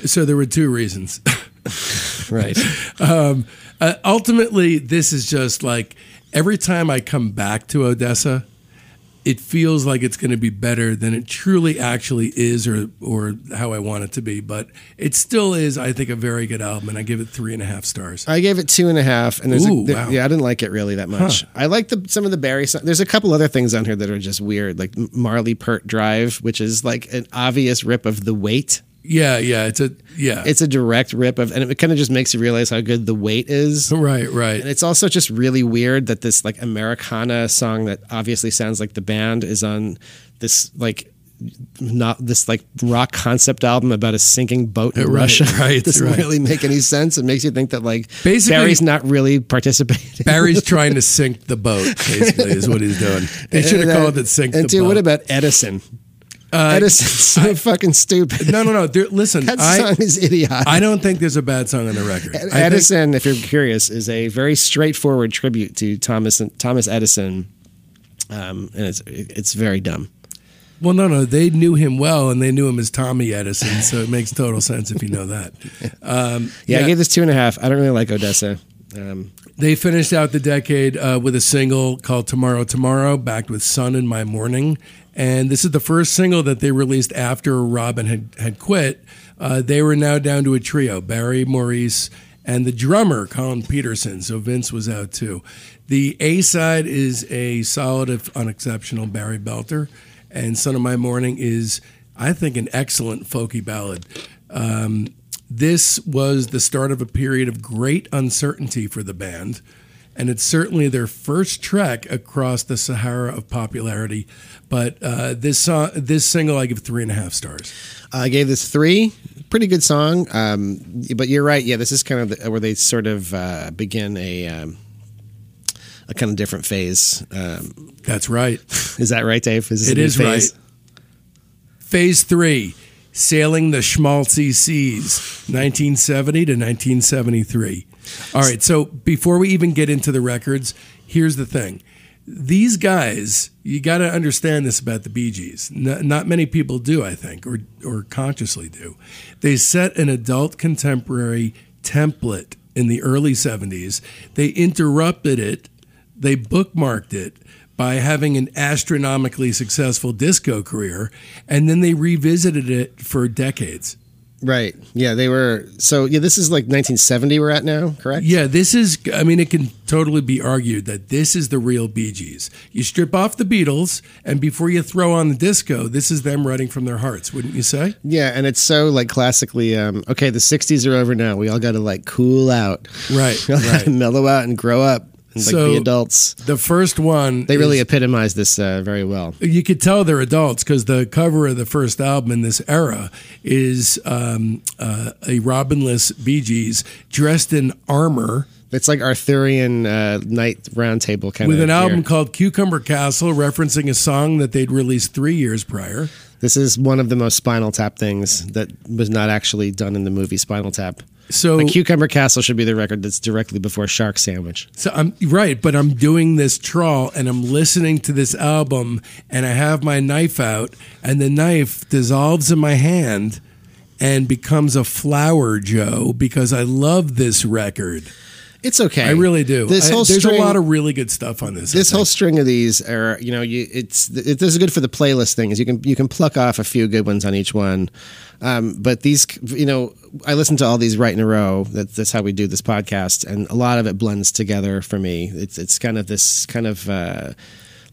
So there were two reasons. Right. um, uh, ultimately, this is just like every time I come back to Odessa, it feels like it's going to be better than it truly actually is, or or how I want it to be. But it still is, I think, a very good album, and I give it three and a half stars. I gave it two and a half, and there's Ooh, a, there- wow. yeah, I didn't like it really that much. I like the some of the Barry. There's a couple other things on here that are just weird, like Marley Purt Drive, which is like an obvious rip of The Weight. Yeah, yeah, it's a yeah, It's a direct rip of, and it kind of just makes you realize how good The Weight is. right, right. And it's also just really weird that this like Americana song that obviously sounds like the band is on this like not this like rock concept album about a sinking boat in Right, Russia. right, doesn't right. really make any sense. It makes you think that like Basically- Barry's not really participating. Barry's trying to sink the boat. Basically, is what he's doing. They should have uh, called it "Sink And the dude, Boat." what about Edison? Uh, Edison's so fucking stupid. no, no, no. There, listen, that I song is idiotic. I don't think there's a bad song on the record. I think- Edison, if you're curious, is a very straightforward tribute to Thomas Thomas Edison, um, and it's it's very dumb. Well, no, no, they knew him well, and they knew him as Tommy Edison, so it makes total sense if you know that. Um, Yeah, I gave this two and a half. I don't really like Odessa. Um, they finished out the decade uh, with a single called "Tomorrow, Tomorrow," backed with "Sun in My Morning," and this is the first single that they released after Robin had had quit. Uh, they were now down to a trio: Barry, Maurice, and the drummer Colin Peterson. So Vince was out too. The A side is a solid, if unexceptional, Barry Belter, and "Sun in My Morning" is, I think, an excellent folky ballad. Um, this was the start of a period of great uncertainty for the band, and it's certainly their first trek across the Sahara of popularity. But uh, this song, this single, I give three and a half stars. I gave this three. Pretty good song. Um, but you're right. Yeah, this is kind of the, where they sort of uh, begin a um, a kind of different phase. Um, That's right. is that right, Dave? Is It is phase? right. Phase three, sailing the schmaltzy seas, 1970 to 1973. All right, so before we even get into the records, here's the thing. These guys, you got to understand this about the Bee Gees. N- not many people do, I think, or, or consciously do. They set an adult contemporary template in the early 70s. They interrupted it, they bookmarked it, by having an astronomically successful disco career, and then they revisited it for decades. Right. Yeah, they were. So yeah, this is like 1970. We're at now, correct? Yeah, this is, I mean, it can totally be argued that this is the real Bee Gees. You strip off the Beatles, and before you throw on the disco, this is them writing from their hearts, wouldn't you say? Yeah, and it's so like classically. Um, okay, the 60s are over now. We all got to like cool out. Right, right. mellow out and grow up like So- the adults. The first one. They really is- epitomize this uh, very well. you could tell they're adults because the cover of the first album in this era is um, uh, a Robinless Bee Gees dressed in armor It's like Arthurian uh, knight round table kind with of With an album gear. called Cucumber Castle, referencing a song that they'd released three years prior. This is one of the most Spinal Tap things that was not actually done in the movie Spinal Tap. So, Like Cucumber Castle should be the record that's directly before Shark Sandwich. so I'm right, but I'm doing this trawl and I'm listening to this album, and I have my knife out, and the knife dissolves in my hand and becomes a flower, Joe, because I love this record. It's okay. I really do. This I- whole there's string, a lot of really good stuff on this. This whole string of these are you know you it's it, this is good for the playlist thing is you can you can pluck off a few good ones on each one um, but these you know i listen to all these right in a row that, that's how we do this podcast and a lot of it blends together for me it's it's kind of this kind of uh, a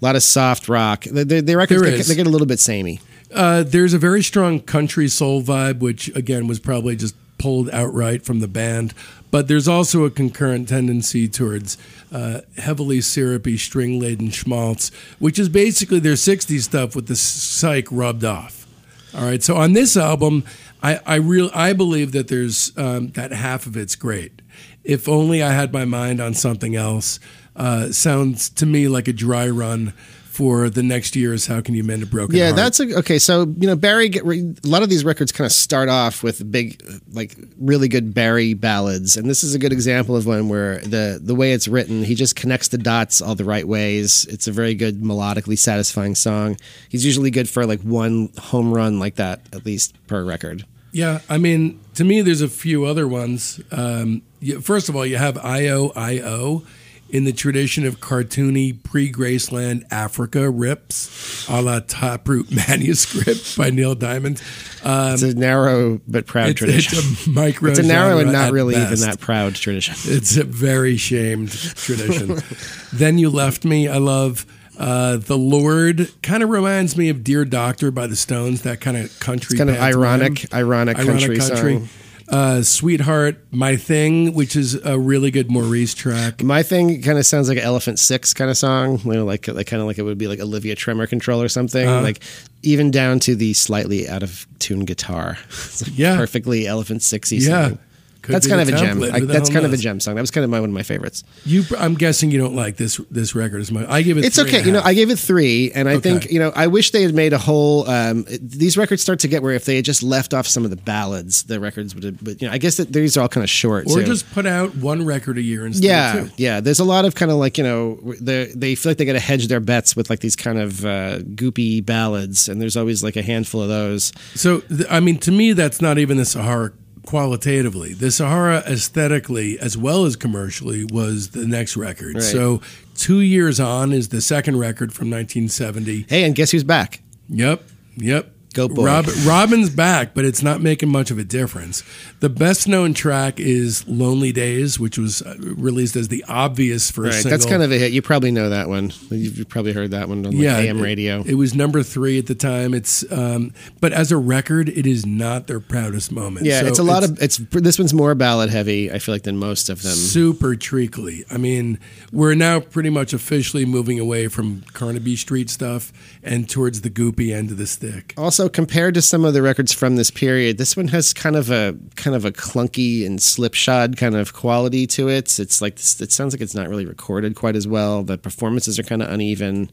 lot of soft rock the, the, the records is. they get a little bit samey Uh, there's a very strong country soul vibe, which again was probably just pulled outright from the band. But there's also a concurrent tendency towards uh, heavily syrupy, string laden schmaltz, which is basically their 60s stuff with the psych rubbed off. All right. So on this album, I, I real I believe that there's um, that half of it's great. If only I had my mind on something else. Uh, sounds to me like a dry run for the next year's How Can You Mend a Broken yeah Heart. that's a, okay so you know barry get, a lot of these records kind of start off with big like really good barry ballads and this is a good example of one where the the way it's written he just connects the dots all the right ways it's a very good melodically satisfying song he's usually good for like one home run like that at least per record Yeah, I mean, to me, there's a few other ones. Um, you, first of all, you have IO IO in the tradition of cartoony pre-Graceland Africa rips, a la Taproot manuscript by Neil Diamond. Um, it's a narrow but proud it's, tradition it's a micro. it's a narrow and not really even that proud tradition It's a very shamed tradition. then you left me. I love. Uh, the Lord kind of reminds me of Dear Doctor by the Stones, that kind of country. it's kind of pantomime. ironic ironic country, song Uh, Sweetheart, My Thing, which is a really good Maurice track. My thing kind of sounds like an Elephant Six kind of song, you know, like like kind of like it would be like Olivia Tremor Control or something, Uh-huh. like even down to the slightly out of tune guitar. It's like Yeah. perfectly Elephant Sixy. Yeah. song. Could that's kind of a gem. I, that's kind of a gem song. That was kind of my, one of my favorites. You, I'm guessing you don't like this this record as much. I give it. It's three okay. You know. I gave it three, and I Okay. think you know, I wish they had made a whole. Um, these records start to get where if they had just left off some of the ballads, the records would. have But you know, I guess that these are all kind of short. or too. just put out one record a year instead yeah, of two. yeah. There's a lot of kind of like you know they they feel like they got to hedge their bets with like these kind of uh, goopy ballads, and there's always like a handful of those. So, th- I mean, to me, that's not even the Sahara qualitatively. The Sahara aesthetically, as well as commercially, was the next record. Right. So, two years on is the second record from 1970. Hey, and guess who's back? Yep, yep. Go boy. Rob, Robin's back, but it's not making much of a difference. The best known track is "Lonely Days," which was uh, released as the obvious first Right, single. that's kind of a hit. You probably know that one. You've probably heard that one on like AM it- radio. It, was number three at the time. It's um, but as a record, it is not their proudest moment. yeah, So it's a lot of it's. This one's more ballad heavy. I feel like than most of them. super treacly. I mean, we're now pretty much officially moving away from Carnaby Street stuff and towards the goopy end of the stick. Also, also compared to some of the records from this period, this one has kind of a kind of a clunky and slipshod kind of quality to it. It's like it sounds like it's not really recorded quite as well. The performances are kind of uneven.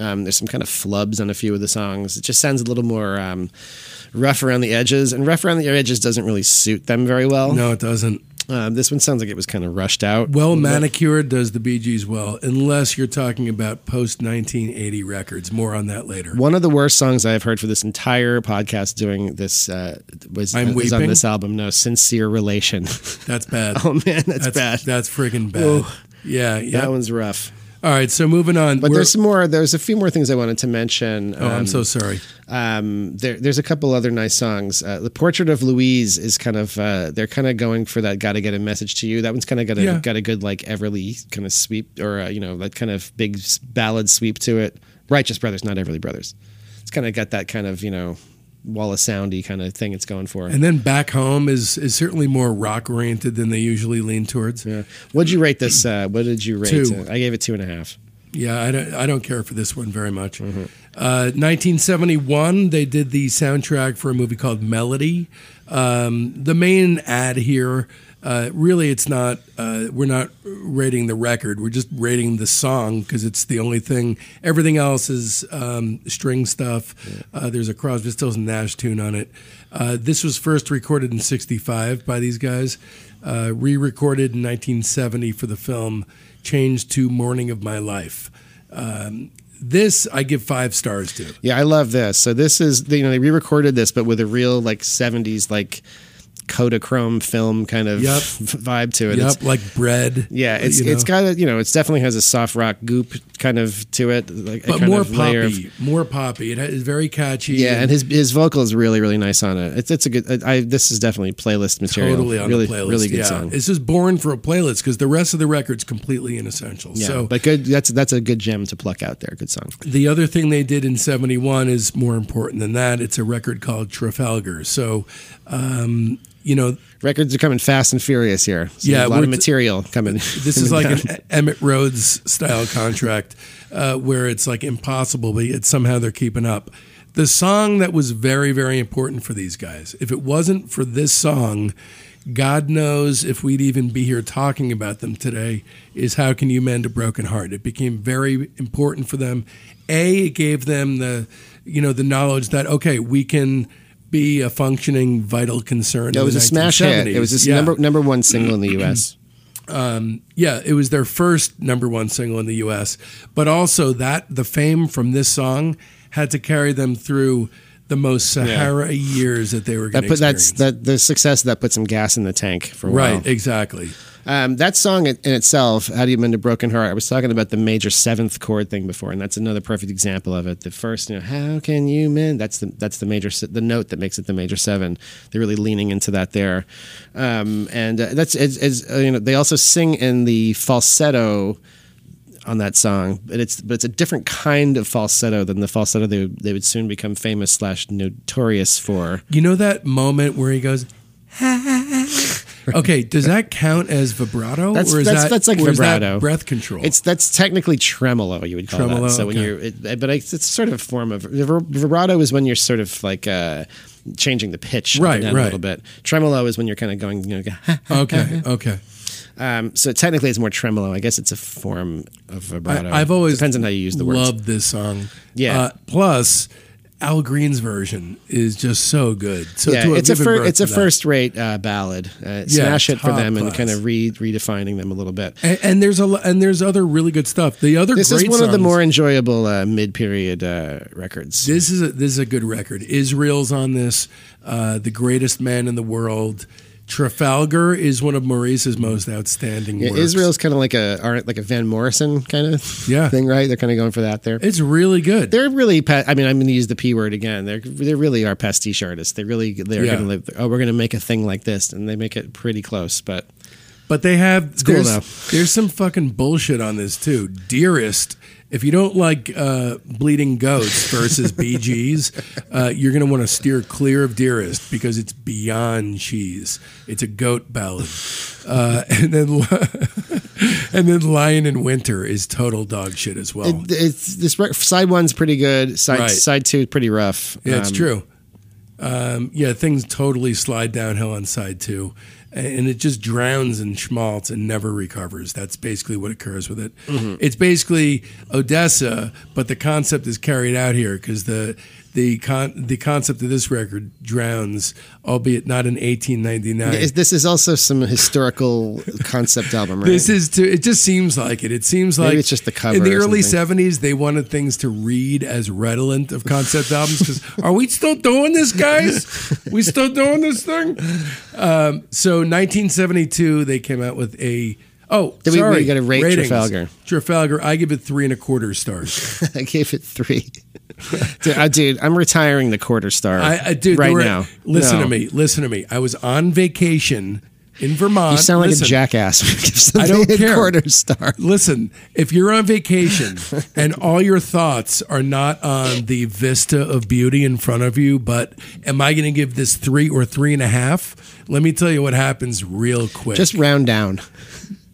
Um, there's some kind of flubs on a few of the songs. It just sounds a little more um, rough around the edges, and rough around the edges doesn't really suit them very well. No, it doesn't. Um, this one sounds like it was kind of rushed out. Well manicured does the Bee Gees well, unless you're talking about post 1980 records. More on that later. One of the worst songs I've heard for this entire podcast doing this uh, was, was on this album. No, Sincere Relation. That's bad. oh man, that's, that's bad. That's freaking bad. Ooh. Yeah, yeah. That one's rough. All right, so moving on. But We're- there's some more. There's a few more things I wanted to mention. oh, I'm Um, so sorry. Um, there, there's a couple other nice songs. Uh, the Portrait of Louise is kind of uh, they're kind of going for that. Got to get a message to you. That one's kind of got a Yeah. got a good like Everly kind of sweep or uh, you know that kind of big ballad sweep to it. Righteous Brothers, not Everly Brothers. It's kind of got that kind of you know Wall of Soundy kind of thing it's going for. And then Back Home is is certainly more rock oriented than they usually lean towards. yeah. What'd you rate this? Uh, what did you rate? Two. it? I gave it two and a half. Yeah, I don't, I don't care for this one very much. Mm-hmm. Uh, 1971, they did the soundtrack for a movie called Melody. Um, the main ad here, uh, really, it's not. Uh, we're not rating the record. We're just rating the song because it's the only thing. Everything else is um, string stuff. Uh, there's a Crosby, Stills, and Nash tune on it. Uh, this was first recorded in '65 by these guys. Uh, re-recorded in 1970 for the film changed to Morning of My Life. Um, this I give five stars to. Yeah, I love this. So this is you know they re-recorded this, but with a real like '70s like Kodachrome film kind of Yep. vibe to it. It's- Yep, like bread. yeah, it's you know. it's got a you know it's definitely has a soft rock goop kind of to it, like a but kind more of layer of- poppy, more poppy. It is very catchy. yeah, and his his vocal is really really nice on it. It's it's a good. I this is definitely playlist material. totally on really the playlist. really good yeah. song. It's just born for a playlist because the rest of the record's completely inessential. Yeah, so but good. That's that's a good gem to pluck out there. Good song. The other thing they did in 71 is more important than that. It's a record called Trafalgar. So, um, you know, Records are coming fast and furious here. So Yeah, a lot of material coming. this is like an Emitt Rhodes style contract uh, where it's like impossible, but yet somehow they're keeping up. The song that was very, very important for these guys, if it wasn't for this song, God knows if we'd even be here talking about them today, is How Can You Mend a Broken Heart? It became very important for them. A, it gave them the, you know, the knowledge that, okay, we can be a functioning vital concern. It was a smash hit. It was this Yeah. number number one single in the U.S. Um, yeah, it was their first number one single in the U.S. But also that the fame from this song had to carry them through the most Sahara years that they were going That to put that's that the success of that put some gas in the tank for a while. right, exactly. Um, that song in in itself, "How Do You Mend a Broken Heart," I was talking about the major seventh chord thing before, and that's another perfect example of it. The first, you know, "How can you mend?" That's the that's the major the note that makes it the major seven. They're really leaning into that there, um, and uh, that's it's, it's, uh, you know they also sing in the falsetto on that song, but it's but it's a different kind of falsetto than the falsetto they would, they would soon become famous slash notorious for. You know that moment where he goes, okay, does that count as vibrato? That's- or is that's- that, that's like is that vibrato. breath control. It's that's technically tremolo. You would call Tremolo, that. So when you're, it, but it's, it's sort of a form of vibrato is when you're sort of like uh, changing the pitch Right, right. a little bit. Tremolo is when you're kind of going, you know. okay, okay. Um, so technically, it's more tremolo. I guess it's a form of vibrato. I, have always depends on how you use the words. Loved this song. Yeah. Uh, plus, Al Green's version is just so good. So yeah, to it's a fir- it's a that- first rate uh, ballad. Uh, smash it for them and kind of re- redefining them a little bit. And, and there's a and there's other really good stuff. The other This is one of the more enjoyable uh, mid period uh, records. This is a, this is a good record. Israel's on this. Uh, the greatest man in the world. Trafalgar is one of Maurice's most outstanding Yeah, works. Israel's kind of like a aren't like a Van Morrison kind of Yeah. thing, right? They're kind of going for that there. It's really good. They're really. I mean, I'm going to use the p word again. They're they really are pastiche artists. They really they're Yeah. going to live. Oh, we're going to make a thing like this, and they make it pretty close. But But they have cool, there's, though. there's some fucking bullshit on this too. Dearest, if you don't like uh, Bleating Goats versus BGs, uh, you're gonna want to steer clear of Dearest because it's beyond cheese. It's a goat ballad, uh, and then and then Lion in Winter is total dog shit as well. It, it's this side one's pretty good. Side Right. side two is pretty rough. yeah, it's Um, true. Um, yeah, things totally slide downhill on side two, and it just drowns in schmaltz and never recovers. That's basically what occurs with it. Mm-hmm. It's basically Odessa, but the concept is carried out here because the the con- the concept of this record drowns, albeit not in 1899. This is also some historical concept album, right? This is to. It just seems like it. It seems Maybe like it's just the cover In the early something. '70s, they wanted things to read as redolent of concept albums. Because are we still doing this, guys? We still doing this thing? Um, so 1972, they came out with a. Oh, Did we- we sorry. gotta rate ratings. Trafalgar. Trafalgar, I give it three and a quarter stars. I gave it three. dude, uh, dude, I'm retiring the quarter star. I, I dude, right were- now. Listen No. to me. Listen to me. I was on vacation in Vermont. You sound like Listen, a jackass. when you give I don't care. Quarter star. Listen, if you're on vacation and all your thoughts are not on the vista of beauty in front of you, but am I going to give this three or three and a half? Let me tell you what happens real quick. Just round down.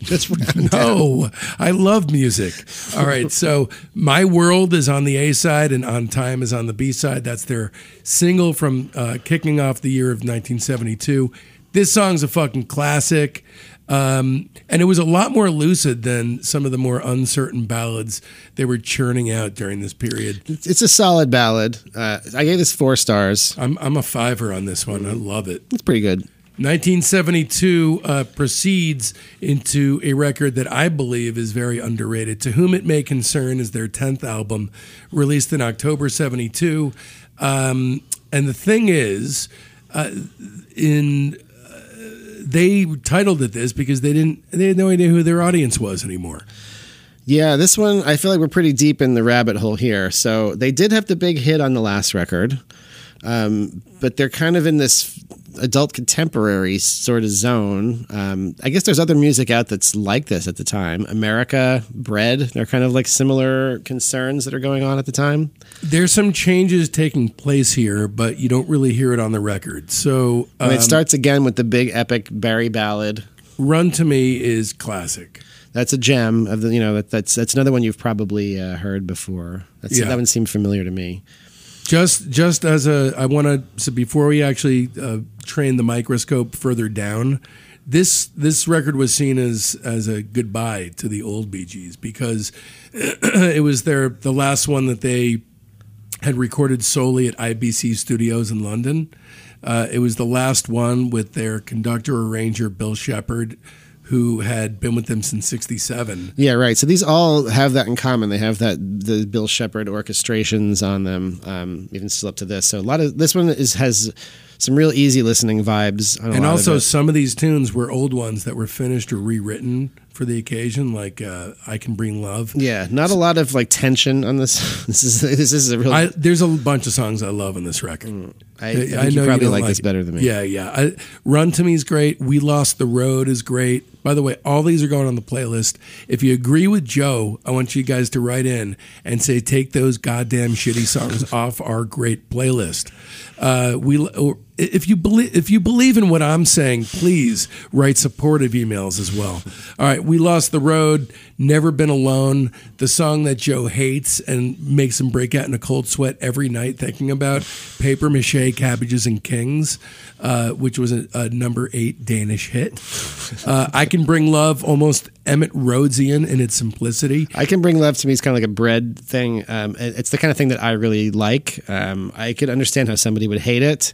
Just no, I love music. All right, so My World is on the A side and On Time is on the B side. That's their single from uh, kicking off the year of 1972. This song's a fucking classic. Um, and it was a lot more lucid than some of the more uncertain ballads they were churning out during this period. It's a solid ballad. Uh, I gave this four stars. I'm, I'm a fiver on this one. I love it. It's pretty good. 1972 uh, proceeds into a record that I believe is very underrated. To Whom It May Concern is their 10th album, released in October 72. Um, and the thing is, uh, in uh, they titled it this because they didn't they had no idea who their audience was anymore. Yeah, this one I feel like we're pretty deep in the rabbit hole here. So they did have the big hit on the last record, um, but they're kind of in this adult contemporary sort of zone. Um, I guess there's other music out that's like this at the time. America, Bread, they're kind of like similar concerns that are going on at the time. There's some changes taking place here, but you don't really hear it on the record. So um, it starts again with the big epic Barry ballad. Run to Me is classic. That's a gem of the you know that, that's that's another one you've probably uh, heard before. That's, Yeah. That one seemed familiar to me. Just just as a, I want to so before we actually uh, train the microscope further down, this this record was seen as as a goodbye to the old Bee Gees because it was their the last one that they had recorded solely at IBC Studios in London. Uh, it was the last one with their conductor arranger Bill Shepherd, who had been with them since '67. Yeah, right. So these all have that in common. They have that the Bill Shepherd orchestrations on them, um, even still up to this. So a lot of this one is has some real easy listening vibes. And also, of some of these tunes were old ones that were finished or rewritten for the occasion, like uh, "I Can Bring Love." yeah, not a lot of like tension on this. This is this is a real. I, there's a bunch of songs I love on this record. I, I think you probably don't like, this better than me. Yeah, yeah. I, Run to Me is great. We Lost the Road is great. By the way, all these are going on the playlist. If you agree with Joe, I want you guys to write in and say, take those goddamn shitty songs off our great playlist. Uh, we, if you believe, if you believe in what I'm saying, please write supportive emails as well. All right, we lost the road. Never been alone. The song that Joe hates and makes him break out in a cold sweat every night thinking about paper mache, cabbages, and kings, uh, which was a, a number eight Danish hit. Uh, I can bring love, almost Emitt Rhodesian in its simplicity. I can bring love to me is kind of like a bread thing. Um, it's the kind of thing that I really like. Um, I could understand how somebody would hate it,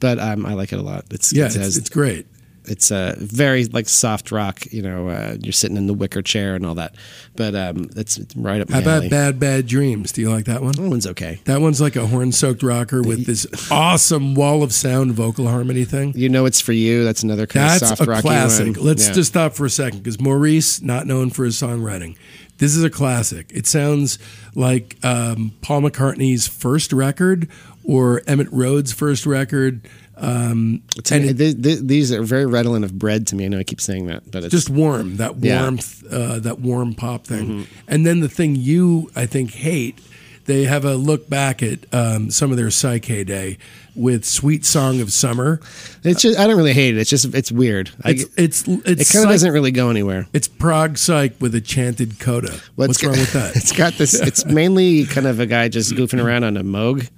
but um, I like it a lot. It's Yeah, it it's, it's great. It's a very like soft rock. You know, uh, you're sitting in the wicker chair and all that. But um, it's right up my How about alley. Bad Bad Dreams? Do you like that one? That one's okay. That one's like a horn soaked rocker with this awesome wall of sound vocal harmony thing. You know, it's for you. That's another kind That's of soft a classic. one. Let's Yeah. just stop for a second because Maurice, not known for his songwriting, this is a classic. It sounds like um, Paul McCartney's first record or Emitt Rhodes' first record. Um, And th- th- these are very redolent of bread to me. I know I keep saying that, but it's just warm, that Yeah. warmth, uh, that warm pop thing. Mm-hmm. And then the thing you, I think, hate they have a look back at um, some of their Psyche Day with "Sweet Song of Summer." It's just I don't really hate it. It's just it's weird. I, It's it's it's it kind of doesn't really go anywhere. It's prog psych with a chanted coda. Well, What's it's wrong got- with that? It's got this. It's mainly kind of a guy just goofing around on a Moog.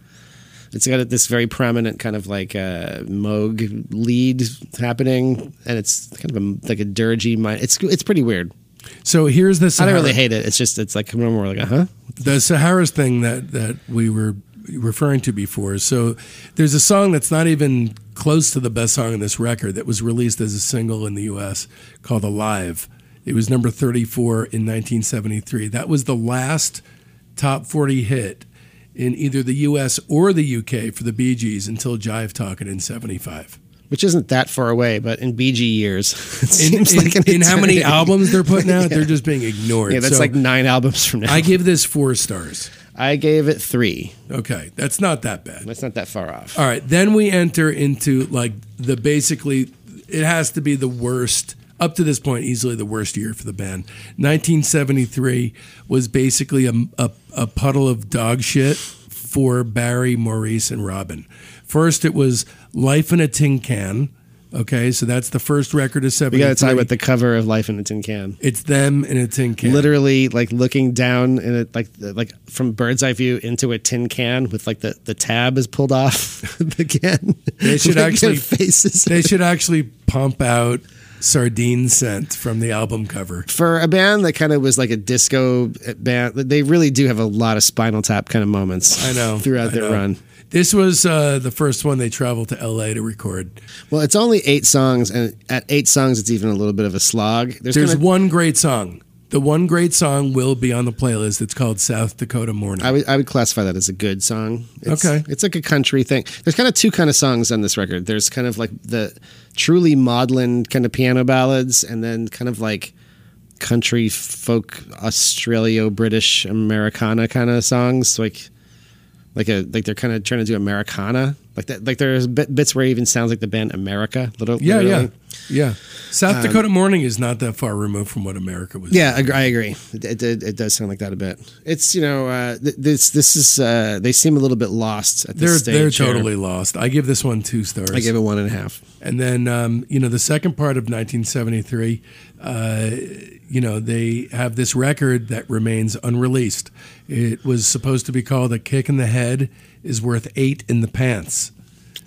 It's got this very prominent kind of like uh, Moog lead happening, and it's kind of a, like a dirgy. mi- It's it's pretty weird. So here's the I don't really hate it. It's just it's like more like uh huh. the Sahara's thing that that we were referring to before. So there's a song that's not even close to the best song on this record that was released as a single in the U.S. called "Alive." It was number 34 in 1973. That was the last top 40 hit in either the U.S. or the U.K. for the Bee Gees until Jive Talkin' in '75. Which isn't that far away, but in BG years, it In, seems in- like an in how many albums they're putting out, they're just being ignored. Yeah, that's So like nine albums from now. I give this four stars. I gave it three. Okay, that's not that bad. That's not that far off. All right, then we enter into like the basically, it has to be the worst up to this point, easily the worst year for the band. 1973 was basically a, a, a puddle of dog shit for Barry, Maurice, and Robin. First, it was Life in a Tin Can. Okay, so that's the first record of We 73. got to talk about the cover of Life in a Tin Can. It's them in a tin can. Literally, like looking down in it, like like from bird's eye view into a tin can with like the, the tab is pulled off the can. They should Like, actually- faces. They should actually pump out sardine scent from the album cover. for a band that kind of was like a disco band, they really do have a lot of Spinal Tap kind of moments. I know. throughout I their know. run. This was uh, the first one they traveled to LA to record. Well, it's only eight songs, and at eight songs, it's even a little bit of a slog. There's, There's gonna- one great song. The one great song will be on the playlist. It's called South Dakota Morning. I would I would classify that as a good song. It's, Okay. it's like a country thing. There's kind of two kind of songs on this record. There's kind of like the truly maudlin kind of piano ballads, and then kind of like country folk Australio British Americana kind of songs, like like a like they're kind of trying to do Americana, like that. Like there's bit, bits where it even sounds like the band America. Little, yeah, yeah, literally. yeah. South Dakota Morning is not that far removed from what America was. Um, Yeah, I agree- I agree. It, it, it, does sound like that a bit. It's you know uh, this this is uh, they seem a little bit lost at They're stage. they're here. totally lost. I give this one two stars. I give it one and a half. And then, um, you know, the second part of 1973, uh, you know, they have this record that remains unreleased. It was supposed to be called A Kick in the Head is Worth Eight in the Pants.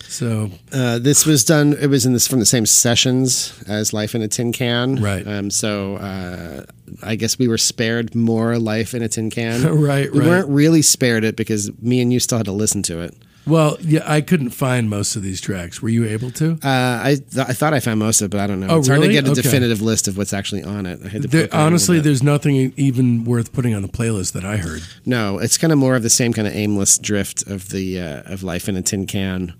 So, Uh, this was done. It was in this from the same sessions as Life in a Tin Can. Right. Um, so uh, I guess we were spared more Life in a Tin Can. Right, We right. weren't really spared it because me and you still had to listen to it. Well, yeah, I couldn't find most of these tracks. Were you able to? Uh, I th- I thought I found most of it, but I don't know. Oh, it's hard to get a Okay. definitive list of what's actually on it. I had to There, poke around a honestly, there's nothing even worth putting on the playlist that I heard. No, it's kind of more of the same kind of aimless drift of the uh, of life in a tin can,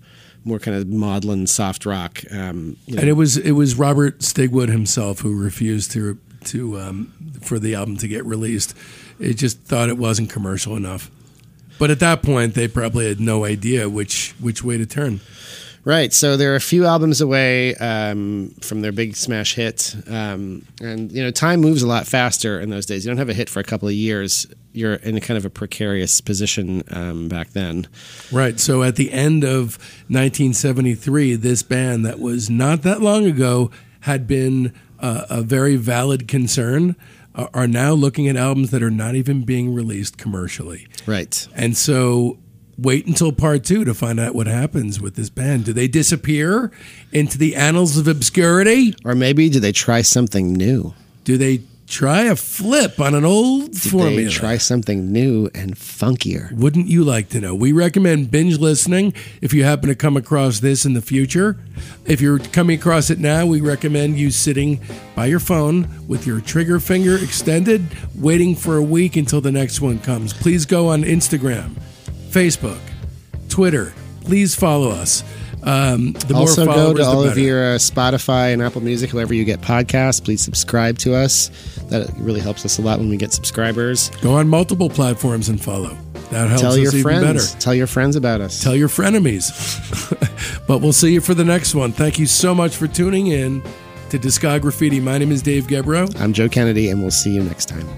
more kind of maudlin soft rock. Um, you know. And it was it was Robert Stigwood himself who refused to to um, for the album to get released. It just thought it wasn't commercial enough. But at that point, they probably had no idea which which way to turn. Right. So they're a few albums away um, from their big smash hit, um, and you know time moves a lot faster in those days. You don't have a hit for a couple of years. You're in a kind of a precarious position um, back then. Right. So at the end of 1973, this band that was not that long ago had been uh, a very valid concern are now looking at albums that are not even being released commercially. Right. And so wait until part two to find out what happens with this band. Do they disappear into the annals of obscurity? Or maybe do they try something new? Do they try a flip on an old Did formula? try something new and funkier? Wouldn't you like to know? We recommend binge listening if you happen to come across this in the future. If you're coming across it now, we recommend you sitting by your phone with your trigger finger extended, waiting for a week until the next one comes. Please go on Instagram, Facebook, Twitter. Please follow us. Um, the more also, go to all of your uh, Spotify and Apple Music, whoever you get podcasts. Please subscribe to us. That really helps us a lot when we get subscribers. Go on multiple platforms and follow. That helps Tell us your even friends. better. Tell your friends about us. Tell your frenemies. but we'll see you for the next one. Thank you so much for tuning in to Discog Graffiti. My name is Dave Gebro. I'm Joe Kennedy, and we'll see you next time.